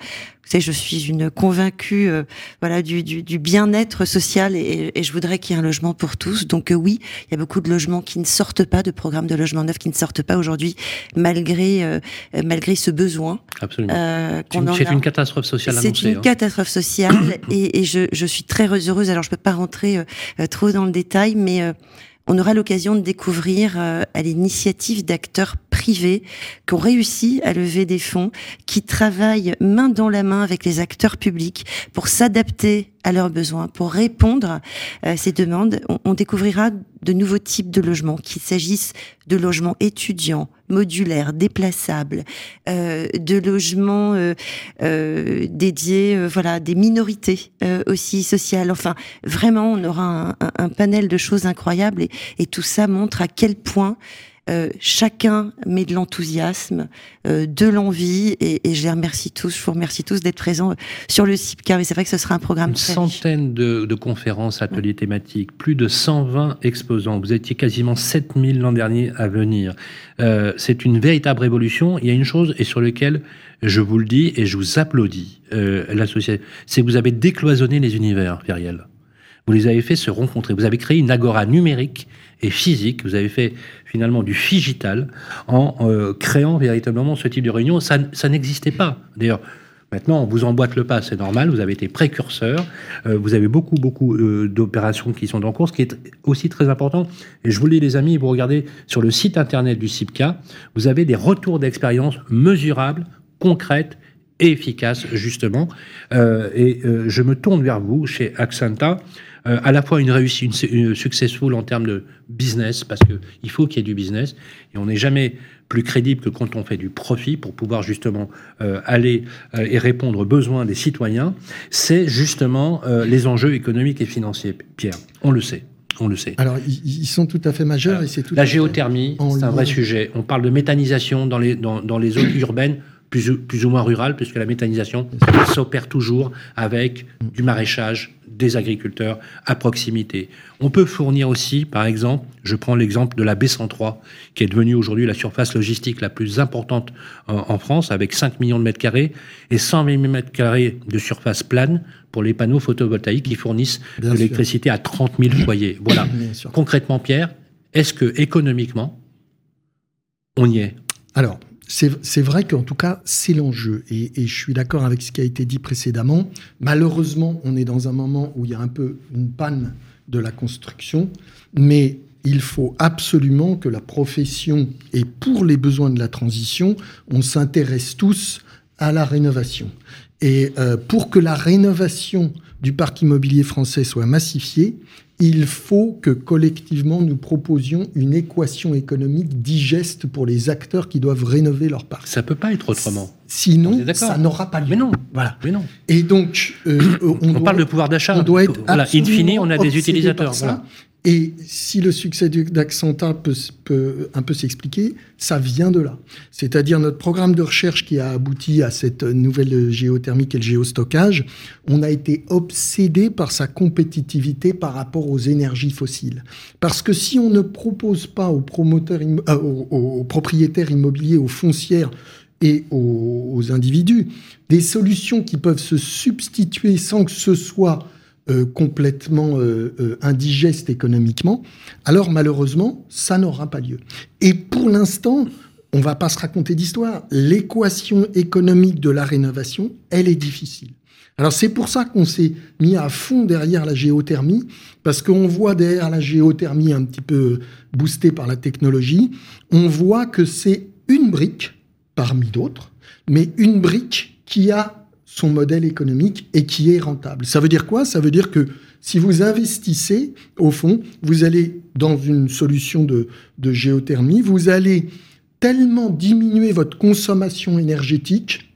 savez, je suis une convaincue euh, voilà du, du, du bien-être social et, et, je voudrais qu'il y ait un logement pour tous. Donc euh, oui, il y a beaucoup de logements qui ne sortent pas, de programmes de logement neuf qui ne sortent pas aujourd'hui, malgré euh, malgré ce besoin. Absolument. c'est une catastrophe sociale C'est une hein. catastrophe sociale et, et je, je, suis très heureuse. Alors je peux pas rentrer trop dans le détail, mais on aura l'occasion de découvrir euh, à l'initiative d'acteurs privés qui ont réussi à lever des fonds, qui travaillent main dans la main avec les acteurs publics pour s'adapter à leurs besoins, pour répondre à ces demandes. On, découvrira de nouveaux types de logements, qu'il s'agisse de logements étudiants, modulaires, déplaçables, euh, de logements euh, euh, dédiés, euh, voilà, des minorités euh, aussi sociales. Enfin, vraiment, on aura un, un, panel de choses incroyables et, et tout ça montre à quel point euh, chacun met de l'enthousiasme, euh, de l'envie, et, et, je les remercie tous. Je vous remercie tous d'être présents sur le CIPCA. Et c'est vrai que ce sera un programme Une centaine de, de, conférences, ateliers thématiques, plus de 120 exposants. Vous étiez quasiment 7000 l'an dernier à venir. Euh, c'est une véritable révolution. Il y a une chose et sur laquelle je vous le dis et je vous applaudis, euh, l'association, c'est que vous avez décloisonné les univers, Feriel. vous les avez fait se rencontrer. Vous avez créé une agora numérique et physique. Vous avez fait finalement du figital en euh, créant véritablement ce type de réunion. Ça, ça n'existait pas. D'ailleurs, Maintenant, on vous emboîte le pas, c'est normal, vous avez été précurseur, euh, vous avez beaucoup, beaucoup euh, d'opérations qui sont en cours, ce qui est aussi très important. Et je vous le dis, les amis, vous regardez sur le site internet du CIPCA, vous avez des retours d'expérience mesurables, concrètes et efficaces, justement. Et je me tourne vers vous, chez Accenta, à la fois une réussite, une, successful en termes de business, parce qu'il faut qu'il y ait du business, et on n'est jamais plus crédible que quand on fait du profit pour pouvoir justement euh, aller euh, et répondre aux besoins des citoyens, c'est justement euh, les enjeux économiques et financiers. Pierre, on le sait. On le sait. Alors, ils sont tout à fait majeurs et c'est tout La géothermie, c'est un vrai sujet. On parle de méthanisation dans les, dans, dans les zones urbaines plus ou, plus ou moins rurales, puisque la méthanisation s'opère toujours avec du maraîchage, des agriculteurs à proximité. On peut fournir aussi, par exemple, je prends l'exemple de la B103, qui est devenue aujourd'hui la surface logistique la plus importante en, France, avec 5 millions de mètres carrés et 100 000 mètres carrés de surface plane pour les panneaux photovoltaïques qui fournissent de l'électricité à 30 000 foyers. Voilà. Concrètement, Pierre, est-ce que économiquement, on y est? Alors, c'est vrai qu'en tout cas, c'est l'enjeu. Et, je suis d'accord avec ce qui a été dit précédemment. Malheureusement, on est dans un moment où il y a un peu une panne de la construction, mais il faut absolument que la profession, et pour les besoins de la transition, on s'intéresse tous à la rénovation. Et euh, pour que la rénovation du parc immobilier français soit massifiée, il faut que collectivement nous proposions une équation économique digeste pour les acteurs qui doivent rénover leur parc. Ça peut pas être autrement. Sinon, ça n'aura pas lieu. Mais non. Voilà. Mais non. Et donc, euh, on, parle de pouvoir d'achat. On doit être voilà. In fine, on a des utilisateurs. Voilà. Et si le succès d'Accenta peut, un peu s'expliquer, ça vient de là. C'est-à-dire notre programme de recherche qui a abouti à cette nouvelle géothermique et le géostockage, on a été obsédé par sa compétitivité par rapport aux énergies fossiles. Parce que si on ne propose pas aux, promoteurs, euh, aux, propriétaires immobiliers, aux foncières et aux individus des solutions qui peuvent se substituer sans que ce soit euh, complètement euh, euh, indigeste économiquement, alors malheureusement, ça n'aura pas lieu. Et pour l'instant, on va pas se raconter d'histoire. L'équation économique de la rénovation, elle est difficile. Alors c'est pour ça qu'on s'est mis à fond derrière la géothermie, parce qu'on voit derrière la géothermie un petit peu boostée par la technologie, on voit que c'est une brique parmi d'autres, mais une brique qui a son modèle économique et qui est rentable. Ça veut dire quoi? Ça veut dire que si vous investissez, au fond, vous allez dans une solution de, de géothermie, vous allez tellement diminuer votre consommation énergétique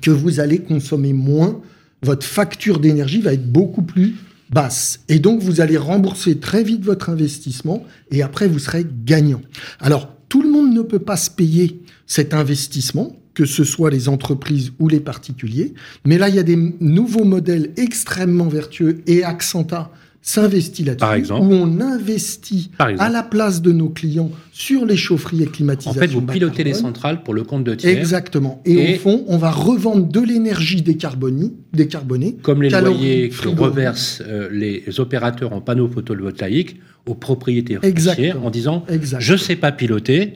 que vous allez consommer moins, votre facture d'énergie va être beaucoup plus basse. Et donc, vous allez rembourser très vite votre investissement et après, vous serez gagnant. Alors, tout le monde ne peut pas se payer cet investissement que ce soit les entreprises ou les particuliers. Mais là, il y a des nouveaux modèles extrêmement vertueux et Accenta s'investit là-dessus, où on investit à la place de nos clients sur les chaufferies et climatisations. En fait, vous pilotez les centrales pour le compte de tiers. Exactement. Et, au fond, on va revendre de l'énergie décarbonée, décarbonée. Comme les loyers que reversent euh, les opérateurs en panneaux photovoltaïques aux propriétaires foncières en disant je ne sais pas piloter,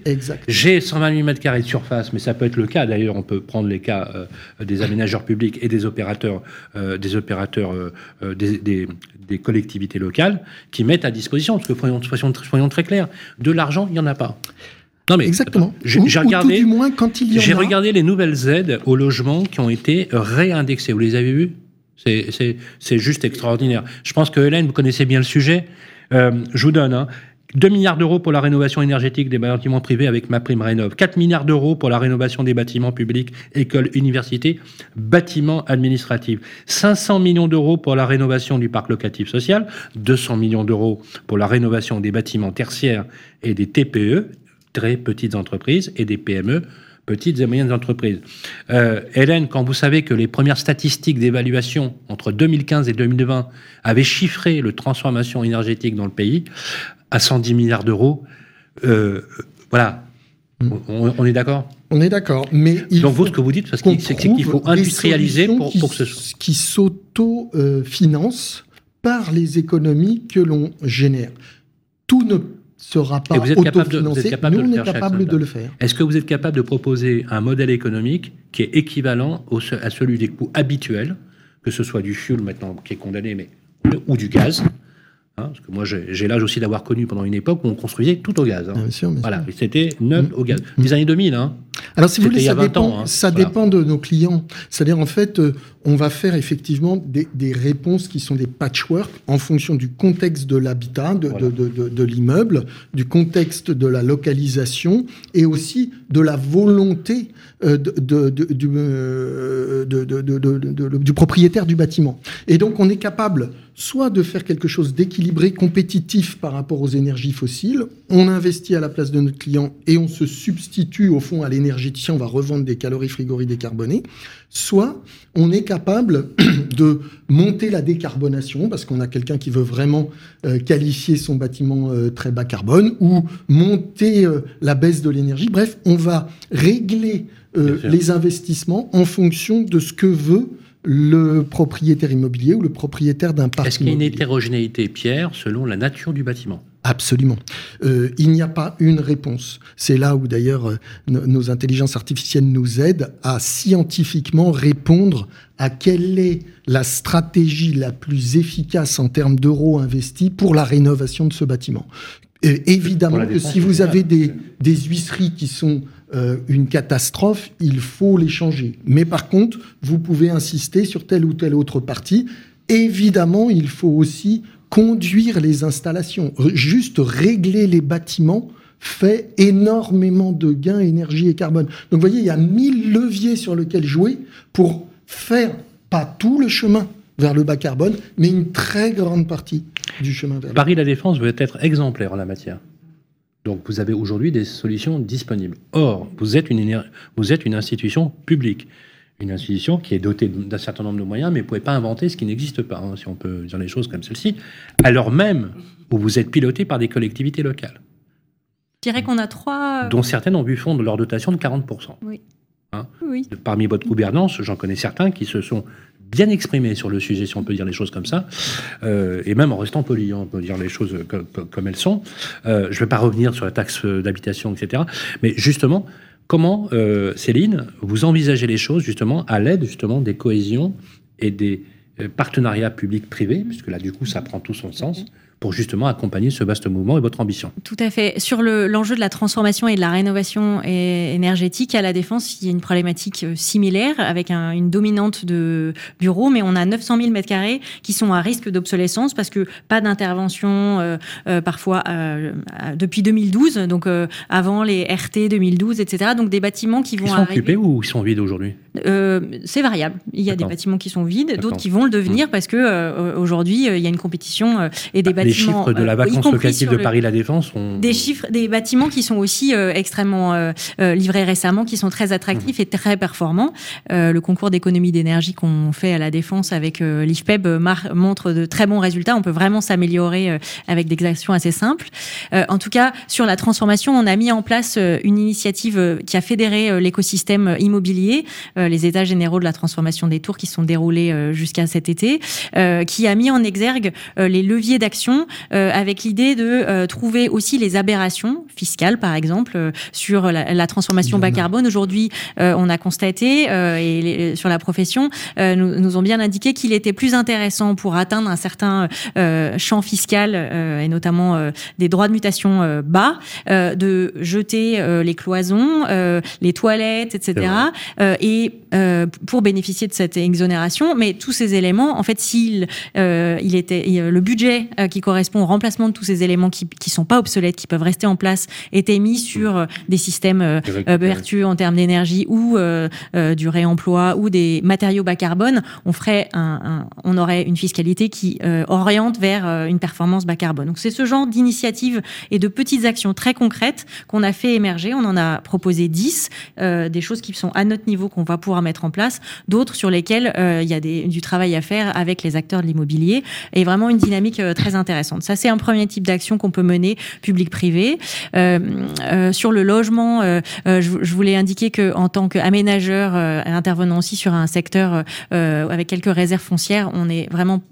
j'ai 128 mètres carrés de surface, mais ça peut être le cas d'ailleurs, on peut prendre les cas euh, des aménageurs publics et des opérateurs, euh, des, opérateurs euh, des, collectivités locales qui mettent à disposition, parce que soyons, soyons, très clairs, de l'argent, il n'y en a pas. Non mais exactement. J'ai regardé, du moins quand il J'ai regardé les nouvelles aides au logement qui ont été réindexées. Vous les avez vues? C'est juste extraordinaire. Je pense que Hélène, vous connaissez bien le sujet. Euh, je vous donne. Hein, 2 milliards d'euros pour la rénovation énergétique des bâtiments privés avec ma prime rénov. 4 milliards d'euros pour la rénovation des bâtiments publics, écoles, universités, bâtiments administratifs. 500 millions d'euros pour la rénovation du parc locatif social. 200 millions d'euros pour la rénovation des bâtiments tertiaires et des TPE, très petites entreprises, et des PME, petites et moyennes entreprises. Euh, Hélène, quand vous savez que les premières statistiques d'évaluation entre 2015 et 2020 avaient chiffré le transformation énergétique dans le pays à 110 milliards d'euros, euh, voilà, hmm. on, est d'accord? On est d'accord, mais il donc vous ce que vous dites, parce c'est qu'il faut industrialiser pour, pour, que ce soit qui s'auto-finance par les économies que l'on génère. Tout ne sera pas autofinancé, mais on est capable de le faire. Est-ce que vous êtes capable de proposer un modèle économique qui est équivalent à celui des coûts habituels, que ce soit du fuel maintenant qui est condamné, mais ou du gaz Hein, parce que moi, j'ai l'âge aussi d'avoir connu pendant une époque où on construisait tout au gaz. Hein. Bien sûr, voilà, c'était neuf au gaz. Les années 2000. Hein. Alors, si vous voulez, ça, dépend, hein. ça dépend de nos clients. C'est-à-dire, en fait, euh, on va faire effectivement des, des, réponses qui sont des patchwork en fonction du contexte de l'habitat, de, de, de, de l'immeuble, du contexte de la localisation et aussi de la volonté euh, du, euh, du propriétaire du bâtiment. Et donc, on est capable soit de faire quelque chose d'équilibré, compétitif par rapport aux énergies fossiles. On investit à la place de notre client et on se substitue au fond à l'énergie. On va revendre des calories frigories décarbonées. Soit on est capable de monter la décarbonation parce qu'on a quelqu'un qui veut vraiment euh, qualifier son bâtiment euh, très bas carbone ou monter euh, la baisse de l'énergie. Bref, on va régler les investissements en fonction de ce que veut le propriétaire immobilier ou le propriétaire d'un parc Est-ce qu'il y a une hétérogénéité, Pierre, selon la nature du bâtiment? Absolument. Euh, il n'y a pas une réponse. C'est là où d'ailleurs euh, nos intelligences artificielles nous aident à scientifiquement répondre à quelle est la stratégie la plus efficace en termes d'euros investis pour la rénovation de ce bâtiment. évidemment que si vous avez des, des huisseries qui sont euh, une catastrophe, il faut les changer. Mais par contre, vous pouvez insister sur telle ou telle autre partie. Évidemment, il faut aussi conduire les installations. Juste régler les bâtiments fait énormément de gains énergie et carbone. Donc vous voyez, il y a mille leviers sur lesquels jouer pour faire pas tout le chemin vers le bas carbone, mais une très grande partie du chemin vers Paris La Défense veut être exemplaire en la matière. Donc vous avez aujourd'hui des solutions disponibles. Or, vous êtes une, vous êtes une institution publique, une institution qui est dotée d'un certain nombre de moyens, mais vous ne pouvez pas inventer ce qui n'existe pas, hein, si on peut dire les choses comme celle-ci, alors même où vous êtes piloté par des collectivités locales. Je dirais qu'on a trois... Dont certaines ont vu fondre leur dotation de 40%. Oui. Hein oui. Parmi votre gouvernance, j'en connais certains qui se sont bien exprimé sur le sujet, si on peut dire les choses comme ça, euh, et même en restant poli, hein, on peut dire les choses comme, elles sont. Euh, je ne vais pas revenir sur la taxe d'habitation, etc. Mais justement, comment, euh, Céline, vous envisagez les choses justement à l'aide justement des cohésions et des partenariats publics-privés, puisque là, du coup, ça prend tout son sens pour justement accompagner ce vaste mouvement et votre ambition. Tout à fait. Sur l'enjeu de la transformation et de la rénovation énergétique, à la Défense, il y a une problématique euh, similaire avec une dominante de bureaux, mais on a 900 000 mètres carrés qui sont à risque d'obsolescence parce que pas d'intervention euh, euh, parfois depuis 2012, donc avant les RT 2012, etc. Donc des bâtiments qui vont ils sont occupés ou ils sont vides aujourd'hui? C'est variable. Il y a des bâtiments qui sont vides, d'autres qui vont le devenir mmh. parce que aujourd'hui il y a une compétition et des bâtiments les chiffres de la euh, vacance locative de Paris La Défense sont... Des chiffres, des bâtiments qui sont aussi euh, extrêmement euh, livrés récemment, qui sont très attractifs mmh. et très performants. le concours d'économie d'énergie qu'on fait à La Défense avec l'IFPEB montre de très bons résultats. On peut vraiment s'améliorer avec des actions assez simples. en tout cas, sur la transformation, on a mis en place une initiative qui a fédéré l'écosystème immobilier, les états généraux de la transformation des tours qui sont déroulés jusqu'à cet été, qui a mis en exergue les leviers d'action euh, avec l'idée de euh, trouver aussi les aberrations fiscales, par exemple, euh, sur la, transformation bas carbone. Aujourd'hui, on a constaté, et sur la profession, nous, nous, ont bien indiqué qu'il était plus intéressant pour atteindre un certain champ fiscal, et notamment des droits de mutation bas, de jeter les cloisons, les toilettes, etc. et pour bénéficier de cette exonération. Mais tous ces éléments, en fait, s'il il était le budget qui correspond au remplacement de tous ces éléments qui ne sont pas obsolètes, qui peuvent rester en place, étaient mis sur euh, des systèmes euh, euh, vertueux en termes d'énergie ou du réemploi ou des matériaux bas carbone, on ferait un, on aurait une fiscalité qui oriente vers une performance bas carbone. Donc c'est ce genre d'initiatives et de petites actions très concrètes qu'on a fait émerger. On en a proposé 10, des choses qui sont à notre niveau qu'on va pouvoir mettre en place, d'autres sur lesquelles il y a des, du travail à faire avec les acteurs de l'immobilier et vraiment une dynamique très intéressante Ça, c'est un premier type d'action qu'on peut mener, public-privé. sur le logement, je, voulais indiquer que en tant qu'aménageur, intervenant aussi sur un secteur avec quelques réserves foncières, on est vraiment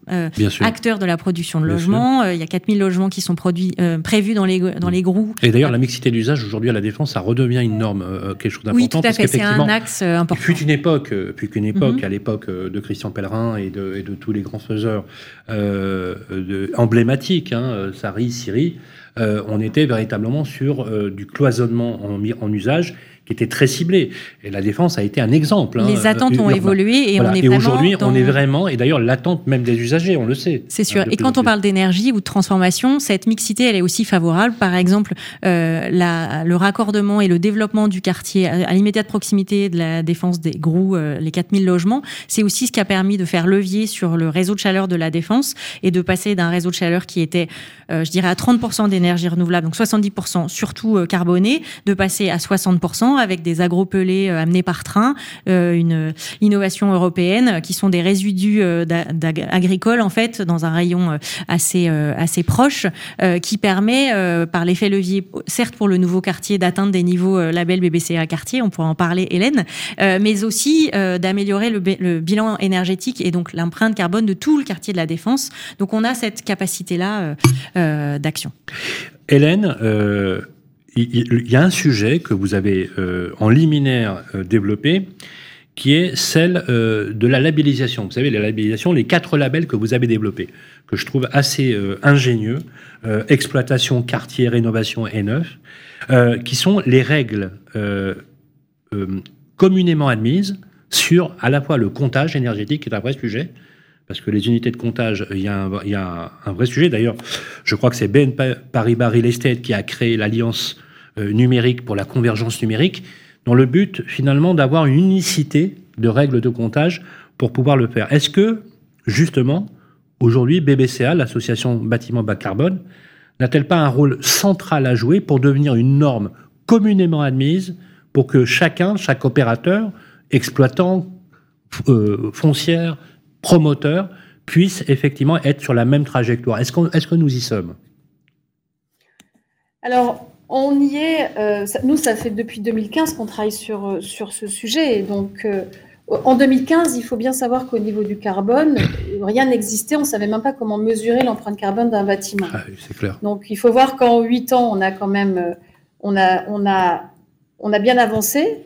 acteur de la production de logements. il y a 4000 logements qui sont produits, prévus dans les, dans les. Et d'ailleurs, la mixité d'usage aujourd'hui à la Défense, ça redevient une norme, quelque chose d'important. Oui, tout à fait, c'est un axe important. Fut une époque, puis qu'une époque, mhm. à l'époque de Christian Pellerin et de, et de tous les grands faiseurs euh, de, emblématiques, hein, Siri, euh, on était véritablement sur euh, du cloisonnement en, en usage qui était très ciblé. Et la défense a été un exemple. Hein, Les attentes ont évolué et on est et aujourd'hui, on est vraiment, et d'ailleurs l'attente même des usagers, on le sait. C'est sûr. et quand on parle d'énergie ou de transformation, cette mixité, elle est aussi favorable. Par exemple, euh, la, le raccordement et le développement du quartier à, l'immédiate proximité de la défense des Grous, euh, les 4000 logements, c'est aussi ce qui a permis de faire levier sur le réseau de chaleur de la défense et de passer d'un réseau de chaleur qui était, euh, je dirais, à 30% d'énergie renouvelable, donc 70% surtout euh, carboné, de passer à 60% avec des agropelés euh, amenés par train, euh, une innovation européenne qui sont des résidus euh, agricoles en fait dans un rayon assez assez proche, qui permet par l'effet levier, certes pour le nouveau quartier d'atteindre des niveaux label BBCA quartier, on pourra en parler Hélène, mais aussi d'améliorer le, le, bilan énergétique et donc l'empreinte carbone de tout le quartier de la Défense. Donc on a cette capacité là d'action. Hélène, il y a un sujet que vous avez euh, en liminaire euh, développé, qui est celle euh, de la labellisation. Vous savez, la labellisation, les quatre labels que vous avez développés, que je trouve assez ingénieux, exploitation, quartier, rénovation et neuf, qui sont les règles communément admises sur à la fois le comptage énergétique, qui est un vrai sujet, parce que les unités de comptage, il y a un, il y a un vrai sujet. D'ailleurs, je crois que c'est BNP Paribas Real Estate qui a créé l'alliance numérique pour la convergence numérique, dans le but finalement d'avoir une unicité de règles de comptage pour pouvoir le faire. Est-ce que, justement, aujourd'hui, BBCA, l'association bâtiment bas carbone, n'a-t-elle pas un rôle central à jouer pour devenir une norme communément admise pour que chacun, chaque opérateur, exploitant, euh, foncière, promoteur, puisse effectivement être sur la même trajectoire? Est-ce est que nous y sommes? Alors, on y est. Euh, nous, ça fait depuis 2015 qu'on travaille sur, euh, sur ce sujet. donc, euh, en 2015, il faut bien savoir qu'au niveau du carbone, rien n'existait. On ne savait même pas comment mesurer l'empreinte carbone d'un bâtiment. Ah, c'est clair. Donc, il faut voir qu'en 8 ans, on a quand même, on a, on a, on a bien avancé.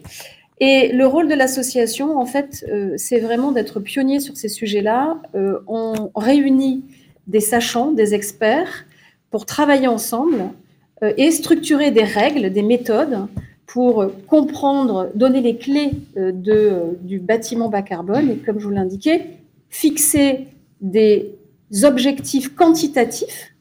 Et le rôle de l'association, en fait, c'est vraiment d'être pionnier sur ces sujets-là. on réunit des sachants, des experts, pour travailler ensemble et structurer des règles, des méthodes pour comprendre, donner les clés euh, de, du bâtiment bas carbone et, comme je vous l'indiquais, fixer des objectifs quantitatifs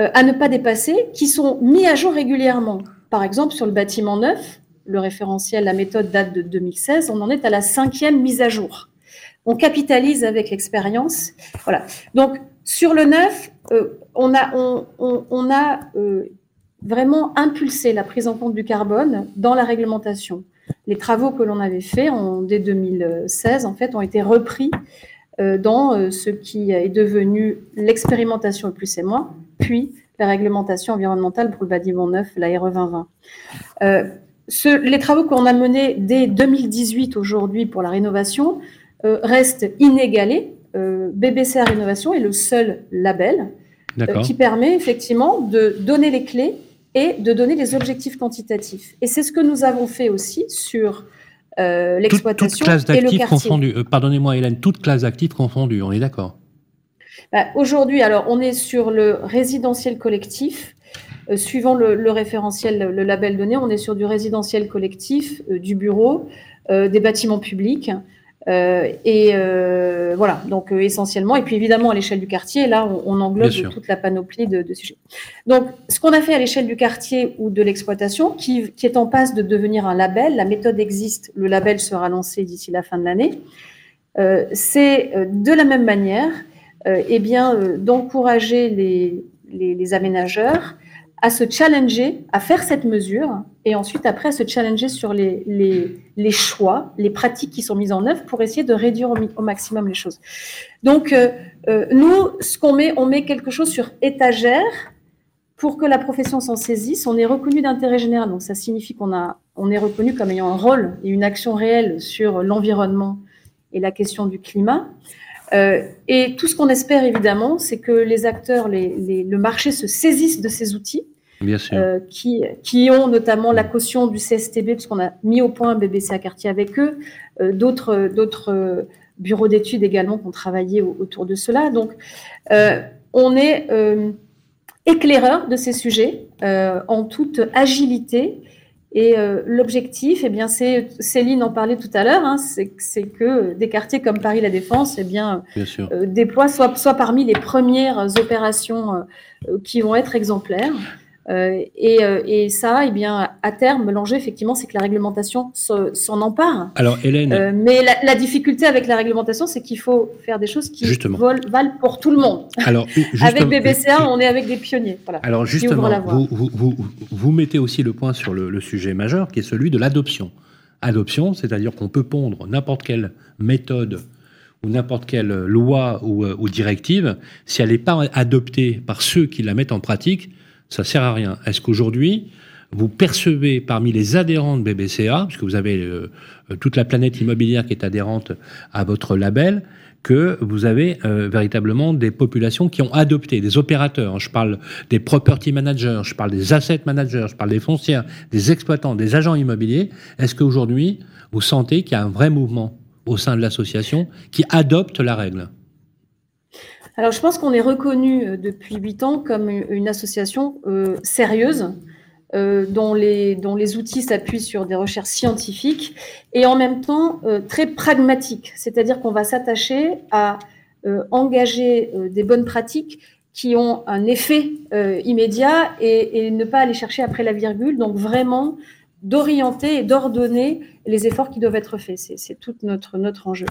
euh, à ne pas dépasser qui sont mis à jour régulièrement. Par exemple, sur le bâtiment neuf, le référentiel, la méthode date de 2016, on en est à la cinquième mise à jour. On capitalise avec l'expérience. Voilà. Donc, sur le neuf, on a, on, on, a vraiment impulser la prise en compte du carbone dans la réglementation. Les travaux que l'on avait faits dès 2016, en fait, ont été repris euh, dans euh, ce qui est devenu l'expérimentation plus et moins, puis la réglementation environnementale pour le bâtiment neuf, la RE 2020. Euh, les travaux qu'on a menés dès 2018 aujourd'hui pour la rénovation restent inégalés. BBC Rénovation est le seul label qui permet effectivement de donner les clés et de donner des objectifs quantitatifs. Et c'est ce que nous avons fait aussi sur euh, l'exploitation et le quartier. Euh, pardonnez-moi Hélène, toute classe d'actifs confondue, on est d'accord bah, Aujourd'hui, alors on est sur le résidentiel collectif. Euh, suivant le, référentiel, le label donné, on est sur du résidentiel collectif, du bureau, des bâtiments publics, euh, et euh, voilà, donc euh, essentiellement, et puis évidemment à l'échelle du quartier, là on, englobe toute la panoplie de, de, sujets. Donc ce qu'on a fait à l'échelle du quartier ou de l'exploitation, qui, qui, est en passe de devenir un label, la méthode existe, le label sera lancé d'ici la fin de l'année, c'est de la même manière, eh bien d'encourager les, les, les, aménageurs à se challenger, à faire cette mesure, et ensuite après à se challenger sur les, les, choix, les pratiques qui sont mises en œuvre pour essayer de réduire au, maximum les choses. Donc euh, euh, nous, ce qu'on met, on met quelque chose sur étagère pour que la profession s'en saisisse. On est reconnu d'intérêt général, donc ça signifie qu'on on est reconnu comme ayant un rôle et une action réelle sur l'environnement et la question du climat. Euh, et tout ce qu'on espère évidemment, c'est que les acteurs, les, le marché se saisissent de ces outils, Bien sûr. Euh, qui, qui ont notamment la caution du CSTB, puisqu'on a mis au point BBC à quartier avec eux, euh, d'autres d'autres bureaux d'études également qui ont travaillé autour de cela. Donc, on est éclaireur de ces sujets en toute agilité et euh, l'objectif, eh bien, c'est Céline en parlait tout à l'heure, hein, c'est que des quartiers comme Paris La Défense, eh bien, euh, déploient soit, soit parmi les premières opérations euh, qui vont être exemplaires. Euh, et, euh, et, ça, eh bien, à terme, l'enjeu, effectivement, c'est que la réglementation s'en empare. Alors, Hélène. Euh, mais la, la, difficulté avec la réglementation, c'est qu'il faut faire des choses qui valent pour tout le monde. Alors, avec BBCA, on est avec des pionniers. Voilà, Alors, justement, vous, vous, vous, vous, mettez aussi le point sur le, le sujet majeur, qui est celui de l'adoption. Adoption, c'est-à-dire qu'on peut pondre n'importe quelle méthode ou n'importe quelle loi ou, ou directive, si elle n'est pas adoptée par ceux qui la mettent en pratique, ça sert à rien. Est-ce qu'aujourd'hui, vous percevez parmi les adhérents de BBCA, puisque vous avez euh, toute la planète immobilière qui est adhérente à votre label, que vous avez euh, véritablement des populations qui ont adopté, des opérateurs? Je parle des property managers, je parle des asset managers, je parle des foncières, des exploitants, des agents immobiliers. Est-ce qu'aujourd'hui, vous sentez qu'il y a un vrai mouvement au sein de l'association qui adopte la règle? Alors, je pense qu'on est reconnu euh, depuis huit ans comme une association euh, sérieuse, euh, dont, les, dont les outils s'appuient sur des recherches scientifiques et en même temps très pragmatiques. C'est-à-dire qu'on va s'attacher à engager des bonnes pratiques qui ont un effet immédiat et, et, ne pas aller chercher après la virgule. Donc, vraiment d'orienter et d'ordonner les efforts qui doivent être faits. C'est tout notre, notre enjeu.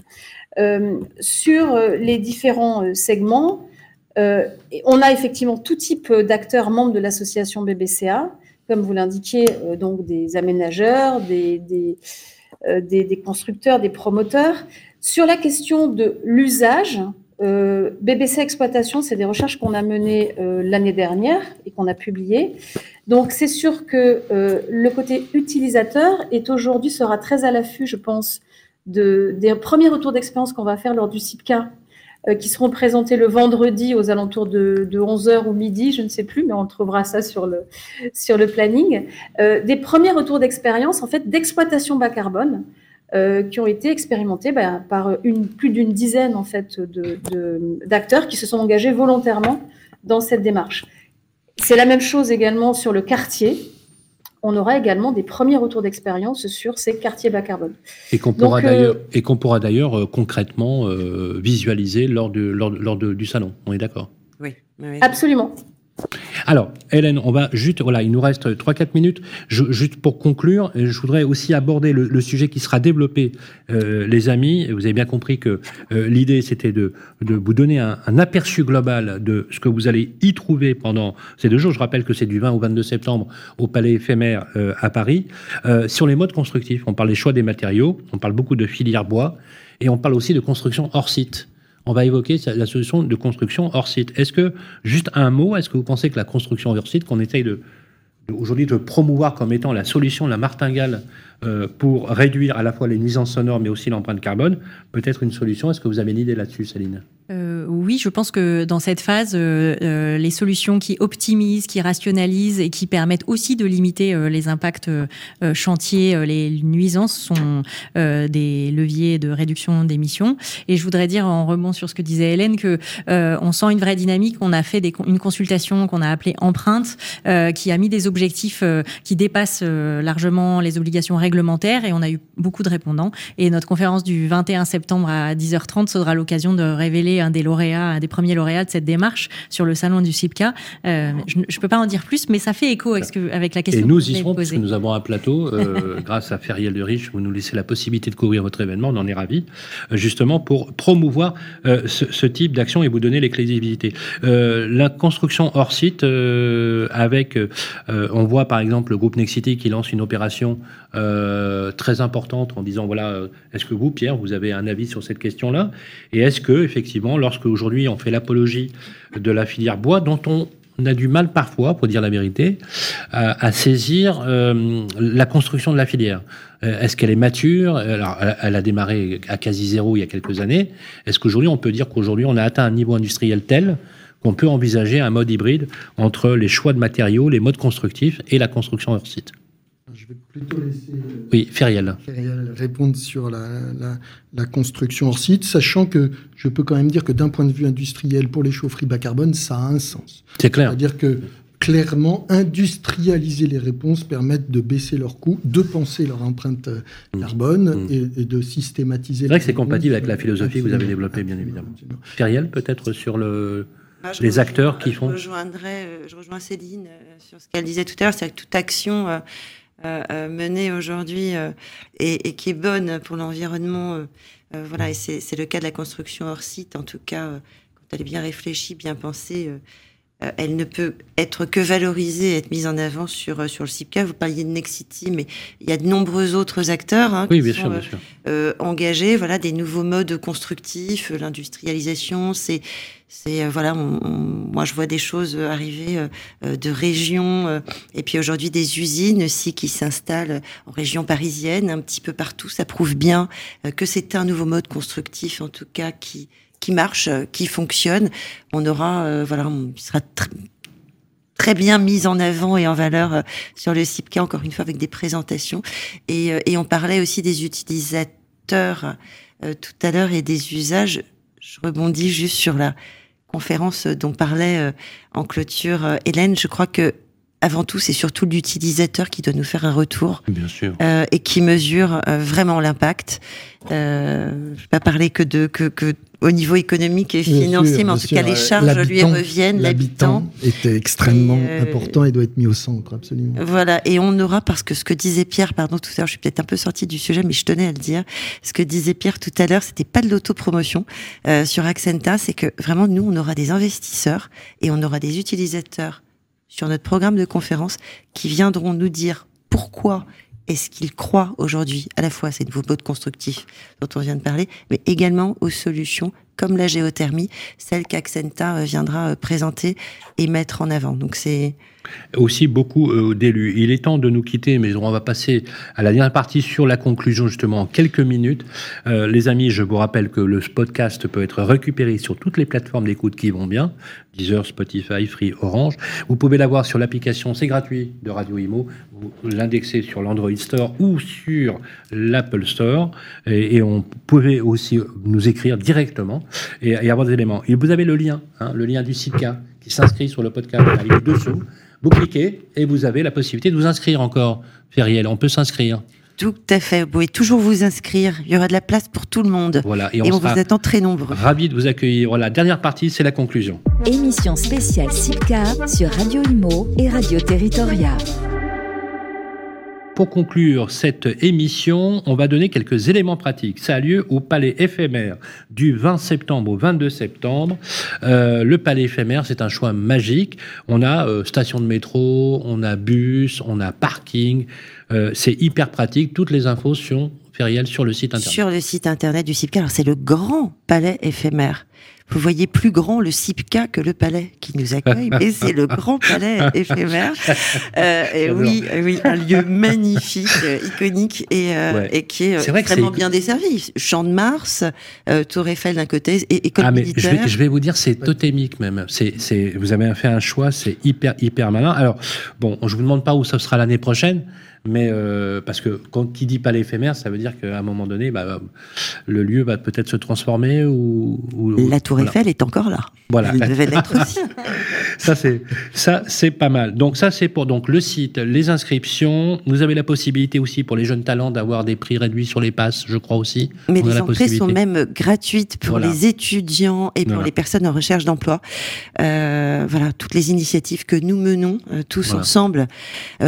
Euh, sur euh, les différents euh, segments, on a effectivement tout type d'acteurs membres de l'association BBCA, comme vous l'indiquiez, donc des aménageurs, des, des, des, constructeurs, des promoteurs. Sur la question de l'usage, BBC Exploitation, c'est des recherches qu'on a menées l'année dernière et qu'on a publiées. Donc c'est sûr que euh, le côté utilisateur est aujourd'hui sera très à l'affût, je pense, de, des premiers retours d'expérience qu'on va faire lors du CIPCA, euh, qui seront présentés le vendredi aux alentours de, 11h ou midi, je ne sais plus, mais on trouvera ça sur le, planning. Euh, des premiers retours d'expérience, en fait, d'exploitation bas carbone. qui ont été expérimentés bah, par plus d'une dizaine en fait d'acteurs qui se sont engagés volontairement dans cette démarche. C'est la même chose également sur le quartier. On aura également des premiers retours d'expérience sur ces quartiers bas carbone. Et qu'on pourra, d'ailleurs, euh, et qu'on pourra d'ailleurs euh, concrètement euh, visualiser lors, de, lors, lors du salon. On est d'accord? Oui, oui. Absolument. Alors, Hélène, on va juste, voilà, il nous reste 3-4 minutes. juste pour conclure, je voudrais aussi aborder le, sujet qui sera développé, euh, les amis. Vous avez bien compris que euh, l'idée, c'était de, vous donner un, aperçu global de ce que vous allez y trouver pendant ces deux jours. Je rappelle que c'est du 20 au 22 septembre au Palais éphémère euh, à Paris. sur les modes constructifs, on parle des choix des matériaux, on parle beaucoup de filière bois, et on parle aussi de construction hors site on va évoquer la solution de construction hors site. Est-ce que, juste un mot, est-ce que vous pensez que la construction hors site, qu'on essaye de, aujourd'hui de promouvoir comme étant la solution, la martingale euh, pour réduire à la fois les nuisances sonores mais aussi l'empreinte carbone, peut être une solution? Est-ce que vous avez une idée là-dessus, Céline? Euh, oui, je pense que dans cette phase, euh, euh, les solutions qui optimisent, qui rationalisent et qui permettent aussi de limiter les impacts chantiers, les nuisances sont des leviers de réduction d'émissions. Et je voudrais dire en rebond sur ce que disait Hélène que on sent une vraie dynamique. On a fait des, une consultation qu'on a appelée empreinte, qui a mis des objectifs qui dépassent largement les obligations réglementaires et on a eu beaucoup de répondants. Et notre conférence du 21 septembre à 10h30 sera l'occasion de révéler été un des lauréats, un des premiers lauréats de cette démarche sur le salon du CIPCA. je ne peux pas en dire plus, mais ça fait écho avec, avec la question. Et nous y serons, puisque nous avons un plateau, grâce à Feriel de Riche, vous nous laissez la possibilité de couvrir votre événement, on en est ravis, justement pour promouvoir ce, type d'action et vous donner l'exclusivité. la construction hors site, avec, on voit par exemple le groupe Nexity qui lance une opération euh, très importante en disant voilà, euh, est-ce que vous, Pierre, vous avez un avis sur cette question-là? Et est-ce que, effectivement, lorsque aujourd'hui on fait l'apologie de la filière bois, dont on a du mal parfois, pour dire la vérité, à, saisir euh, la construction de la filière. Est-ce qu'elle est mature? Elle a démarré à quasi zéro il y a quelques années. Est-ce qu'aujourd'hui, on peut dire qu'aujourd'hui, on a atteint un niveau industriel tel qu'on peut envisager un mode hybride entre les choix de matériaux, les modes constructifs et la construction hors site? Vais plutôt laisser euh, oui, Feriel. répondre sur la, construction hors site, sachant que je peux quand même dire que d'un point de vue industriel, pour les chaufferies bas carbone, ça a un sens. C'est clair. C'est-à-dire que clairement, industrialiser les réponses permettent de baisser leurs coûts, de penser leur empreinte euh, carbone mmh. Et, de systématiser. C'est vrai que c'est compatible avec la philosophie que vous avez développée, bien évidemment. Feriel, peut-être sur le, ah, les acteurs qui font. Je rejoindrai, euh, je rejoins Céline sur ce qu'elle disait tout à l'heure, c'est que toute action menée aujourd'hui euh, et, et, qui est bonne pour l'environnement. voilà, et c'est le cas de la construction hors site, en tout cas, quand elle est bien réfléchie, bien pensée elle ne peut être que valorisée, être mise en avant sur sur le CIPCA. Vous parliez de Nexity, mais il y a de nombreux autres acteurs hein, qui sont Euh, engagés. Voilà, des nouveaux modes constructifs, l'industrialisation, c'est c'est euh, voilà, moi je vois des choses arriver euh, euh, de régions et puis aujourd'hui des usines aussi qui s'installent en région parisienne, un petit peu partout. Ça prouve bien que c'est un nouveau mode constructif, en tout cas qui qui marche, qui fonctionne. On aura voilà, on sera très bien mis en avant et en valeur sur le CIPCA, encore une fois, avec des présentations. Et, et on parlait aussi des utilisateurs tout à l'heure et des usages. Je rebondis juste sur la, conférence dont parlait euh, en clôture euh, Hélène, je crois que avant tout, c'est surtout l'utilisateur qui doit nous faire un retour. Bien sûr. Euh, et qui mesure vraiment l'impact. Euh, je ne vais pas parler que de que, que au niveau économique et financier, mais en tout cas, les charges lui reviennent. L'habitant était extrêmement euh, important et doit être mis au centre, absolument. Voilà, et on aura, parce que ce que disait Pierre, pardon, tout à l'heure, je suis peut-être un peu sortie du sujet, mais je tenais à le dire. Ce que disait Pierre tout à l'heure, c'était pas de l'autopromotion euh, sur Accenta, c'est que vraiment, nous, on aura des investisseurs et on aura des utilisateurs sur notre programme de conférence qui viendront nous dire pourquoi est-ce qu'ils croient aujourd'hui à la fois à ces nouveaux modes constructifs dont on vient de parler, mais également aux solutions comme la géothermie, celle qu'Accenta euh, viendra euh, présenter et mettre en avant. Donc c'est aussi beaucoup euh, d'élus. Il est temps de nous quitter, mais on va passer à la dernière partie sur la conclusion justement en quelques minutes. les amis, je vous rappelle que le podcast peut être récupéré sur toutes les plateformes d'écoute qui vont bien, Deezer, Spotify, Free, Orange. Vous pouvez l'avoir sur l'application, c'est gratuit, de Radio Imo. Vous l'indexez sur l'Android Store ou sur l'Apple Store. Et, et, on pouvait aussi nous écrire directement et, avoir des éléments. Et vous avez le lien, hein, le lien du CIPCA qui s'inscrit sur le podcast. Il est dessous. Vous cliquez et vous avez la possibilité de vous inscrire encore, Feriel. On peut s'inscrire. Tout à fait. Vous pouvez toujours vous inscrire. Il y aura de la place pour tout le monde. Voilà. Et on, vous attend très nombreux. Ravi de vous accueillir. Voilà. Dernière partie, c'est la conclusion. Émission spéciale CIPCA sur Radio Imo et Radio Territoria. Pour conclure cette émission, on va donner quelques éléments pratiques. Ça a lieu au Palais éphémère du 20 septembre au 22 septembre. Euh, le Palais éphémère, c'est un choix magique. On a euh, station de métro, on a bus, on a parking. Euh, c'est hyper pratique. Toutes les infos sont sur le site internet. Sur le site internet du CIPCA. Alors c'est le grand palais éphémère vous voyez plus grand le CIPCA que le palais qui nous accueille, mais c'est le grand palais éphémère. Euh, et oui, oui, un lieu magnifique, euh, iconique et, euh, et qui est, est vraiment bien desservi. Champ de Mars, euh, Tour Eiffel d'un côté et école ah, mais Je vais, je vais, vous dire, c'est totémique même. C'est, vous avez fait un choix, c'est hyper, hyper malin. Alors, bon, je vous demande pas où ça sera l'année prochaine, Mais euh, parce que quand qui dit pas l'éphémère, ça veut dire qu'à un moment donné, bah, le lieu va peut-être se transformer ou, la Tour Eiffel est encore là. Voilà. Elle devait l'être aussi. ça c'est ça c'est pas mal. Donc ça c'est pour donc le site, les inscriptions. Vous avez la possibilité aussi pour les jeunes talents d'avoir des prix réduits sur les passes, je crois aussi. Mais les entrées sont même gratuites pour les étudiants et pour les personnes en recherche d'emploi. Euh, voilà, toutes les initiatives que nous menons euh, tous ensemble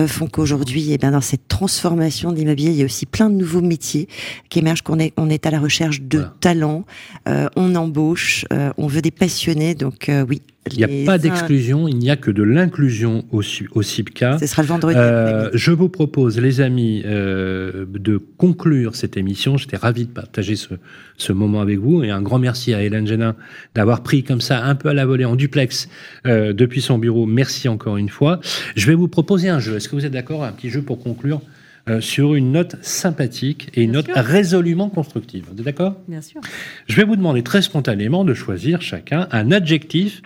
font qu'aujourd'hui, eh ben, dans cette transformation de l'immobilier, il y a aussi plein de nouveaux métiers qui émergent. Qu'on est, on est à la recherche de talents, on embauche, on veut des passionnés. Donc oui, il n'y a pas d'exclusion, il n'y a que de l'inclusion au, au CIPCA. Ce sera le vendredi. Euh, je vous propose, les amis, euh, de conclure cette émission. J'étais ravi de partager ce, ce, moment avec vous. Et un grand merci à Hélène Génin d'avoir pris comme ça un peu à la volée en duplex euh, depuis son bureau. Merci encore une fois. Je vais vous proposer un jeu. Est-ce que vous êtes d'accord? Un petit jeu pour conclure euh, sur une note sympathique et une note résolument constructive. Vous êtes d'accord? Bien sûr. Je vais vous demander très spontanément de choisir chacun un adjectif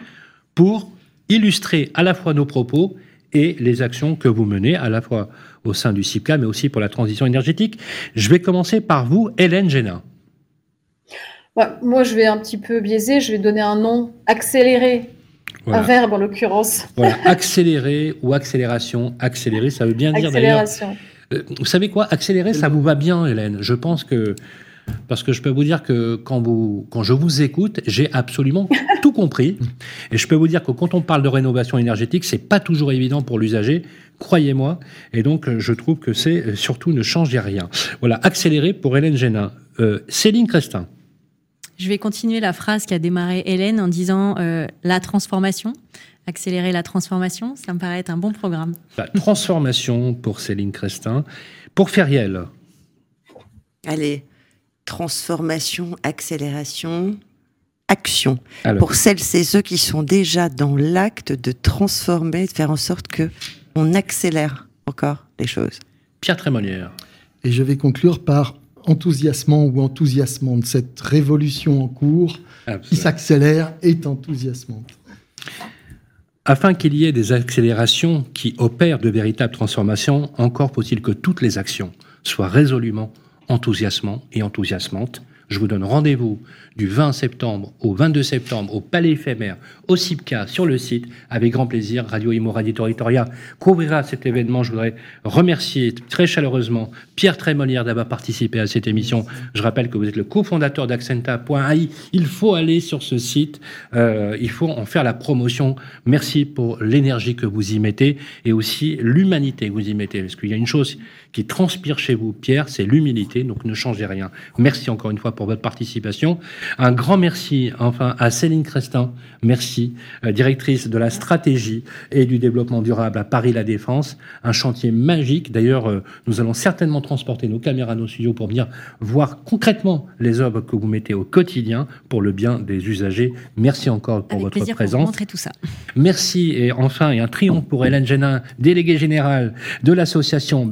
pour illustrer à la fois nos propos et les actions que vous menez, à la fois au sein du CIPCA, mais aussi pour la transition énergétique. Je vais commencer par vous, Hélène Génin. moi, je vais un petit peu biaiser, je vais donner un nom accéléré, un verbe en l'occurrence. Voilà, accélérer ou accélération. Accélérer, ça veut bien dire d'ailleurs. Euh, vous savez quoi? Accélérer, ça vous va bien, Hélène? Je pense que parce que je peux vous dire que quand, vous, quand je vous écoute, j'ai absolument tout compris. Et je peux vous dire que quand on parle de rénovation énergétique, c'est pas toujours évident pour l'usager, croyez-moi. Et donc, je trouve que c'est surtout ne changez rien. Voilà, accélérer pour Hélène Génin. Euh, Céline Crestin. Je vais continuer la phrase qu'a démarré Hélène en disant euh, la transformation. Accélérer la transformation, ça me paraît être un bon programme. La transformation pour Céline Crestin. Pour Feriel. Allez, transformation, accélération, action. Pour celles et ceux qui sont déjà dans l'acte de transformer, de faire en sorte que on accélère encore les choses. Pierre Trémolière. Et je vais conclure par enthousiasmant ou enthousiasmante. Cette révolution en cours qui s'accélère est enthousiasmante. Afin qu'il y ait des accélérations qui opèrent de véritables transformations, encore faut-il que toutes les actions soient résolument enthousiasmant et enthousiasmante. Je vous donne rendez-vous du 20 septembre au 22 septembre au Palais éphémère, au CIPCA, sur le site. Avec grand plaisir, Radio Imo Radio Territoria couvrira cet événement. Je voudrais remercier très chaleureusement Pierre Trémolière d'avoir participé à cette émission. Je rappelle que vous êtes le cofondateur d'Accenta.ai. Il faut aller sur ce site. Euh, il faut en faire la promotion. Merci pour l'énergie que vous y mettez et aussi l'humanité que vous y mettez. Parce qu'il y a une chose qui transpire chez vous, Pierre, c'est l'humilité. Donc ne changez rien. Merci encore une fois pour votre participation. Un grand merci enfin à Céline Crestin, merci, euh, directrice de la stratégie et du développement durable à Paris La Défense, un chantier magique. D'ailleurs, euh, nous allons certainement transporter nos caméras, nos studios pour venir voir concrètement les œuvres que vous mettez au quotidien pour le bien des usagers. Merci encore pour votre présence. Pour montrer tout ça. Merci et enfin et un triomphe pour Hélène Génin, déléguée générale de l'association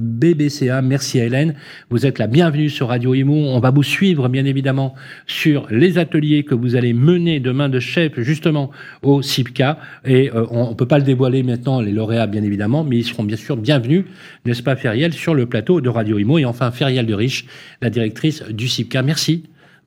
Merci à Hélène. Vous êtes la bienvenue sur Radio Imo. On va vous suivre bien évidemment sur les ateliers que vous allez mener demain de chef justement au CIPCA. Et euh, on ne peut pas le dévoiler maintenant, les lauréats bien évidemment, mais ils seront bien sûr bienvenus, n'est-ce pas Feriel, sur le plateau de Radio Imo. Et enfin Feriel de Riche, la directrice du CIPCA. Merci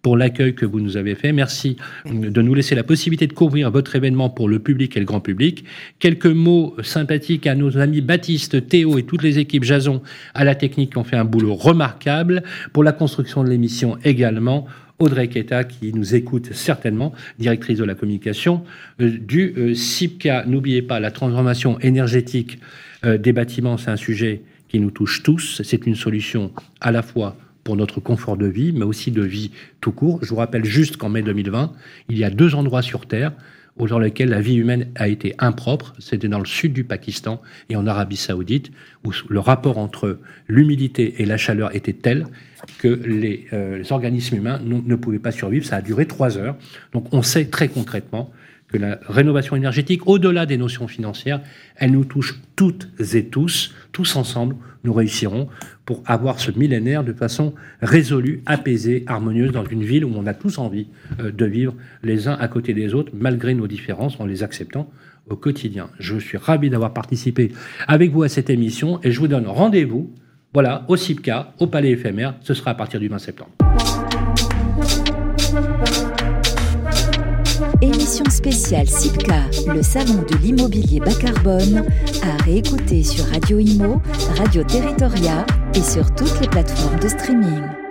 pour l'accueil que vous nous avez fait. Merci de nous laisser la possibilité de couvrir votre événement pour le public et le grand public. Quelques mots sympathiques à nos amis Baptiste, Théo et toutes les équipes Jason à la technique qui ont fait un boulot remarquable. Pour la construction de l'émission également, Audrey Keta, qui nous écoute certainement, directrice de la communication euh, du euh, CIPCA. N'oubliez pas, la transformation énergétique euh, des bâtiments, c'est un sujet qui nous touche tous. C'est une solution à la fois pour notre confort de vie, mais aussi de vie tout court. Je vous rappelle juste qu'en mai 2020, il y a deux endroits sur Terre dans lesquels la vie humaine a été impropre. C'était dans le sud du Pakistan et en Arabie saoudite, où le rapport entre l'humidité et la chaleur était tel que les, euh, organismes humains ne pouvaient pas survivre. Ça a duré trois heures. Donc on sait très concrètement que la rénovation énergétique, au-delà des notions financières, elle nous touche toutes et tous, tous ensemble, nous réussirons pour avoir ce millénaire de façon résolue, apaisée, harmonieuse dans une ville où on a tous envie euh, de vivre les uns à côté des autres, malgré nos différences, en les acceptant au quotidien. Je suis ravi d'avoir participé avec vous à cette émission et je vous donne rendez-vous Voilà, au CIPCA, au Palais éphémère, ce sera à partir du 20 septembre. Spéciale CIPCA, le salon de l'immobilier bas carbone, à réécouter sur Radio Imo, Radio Territoria et sur toutes les plateformes de streaming.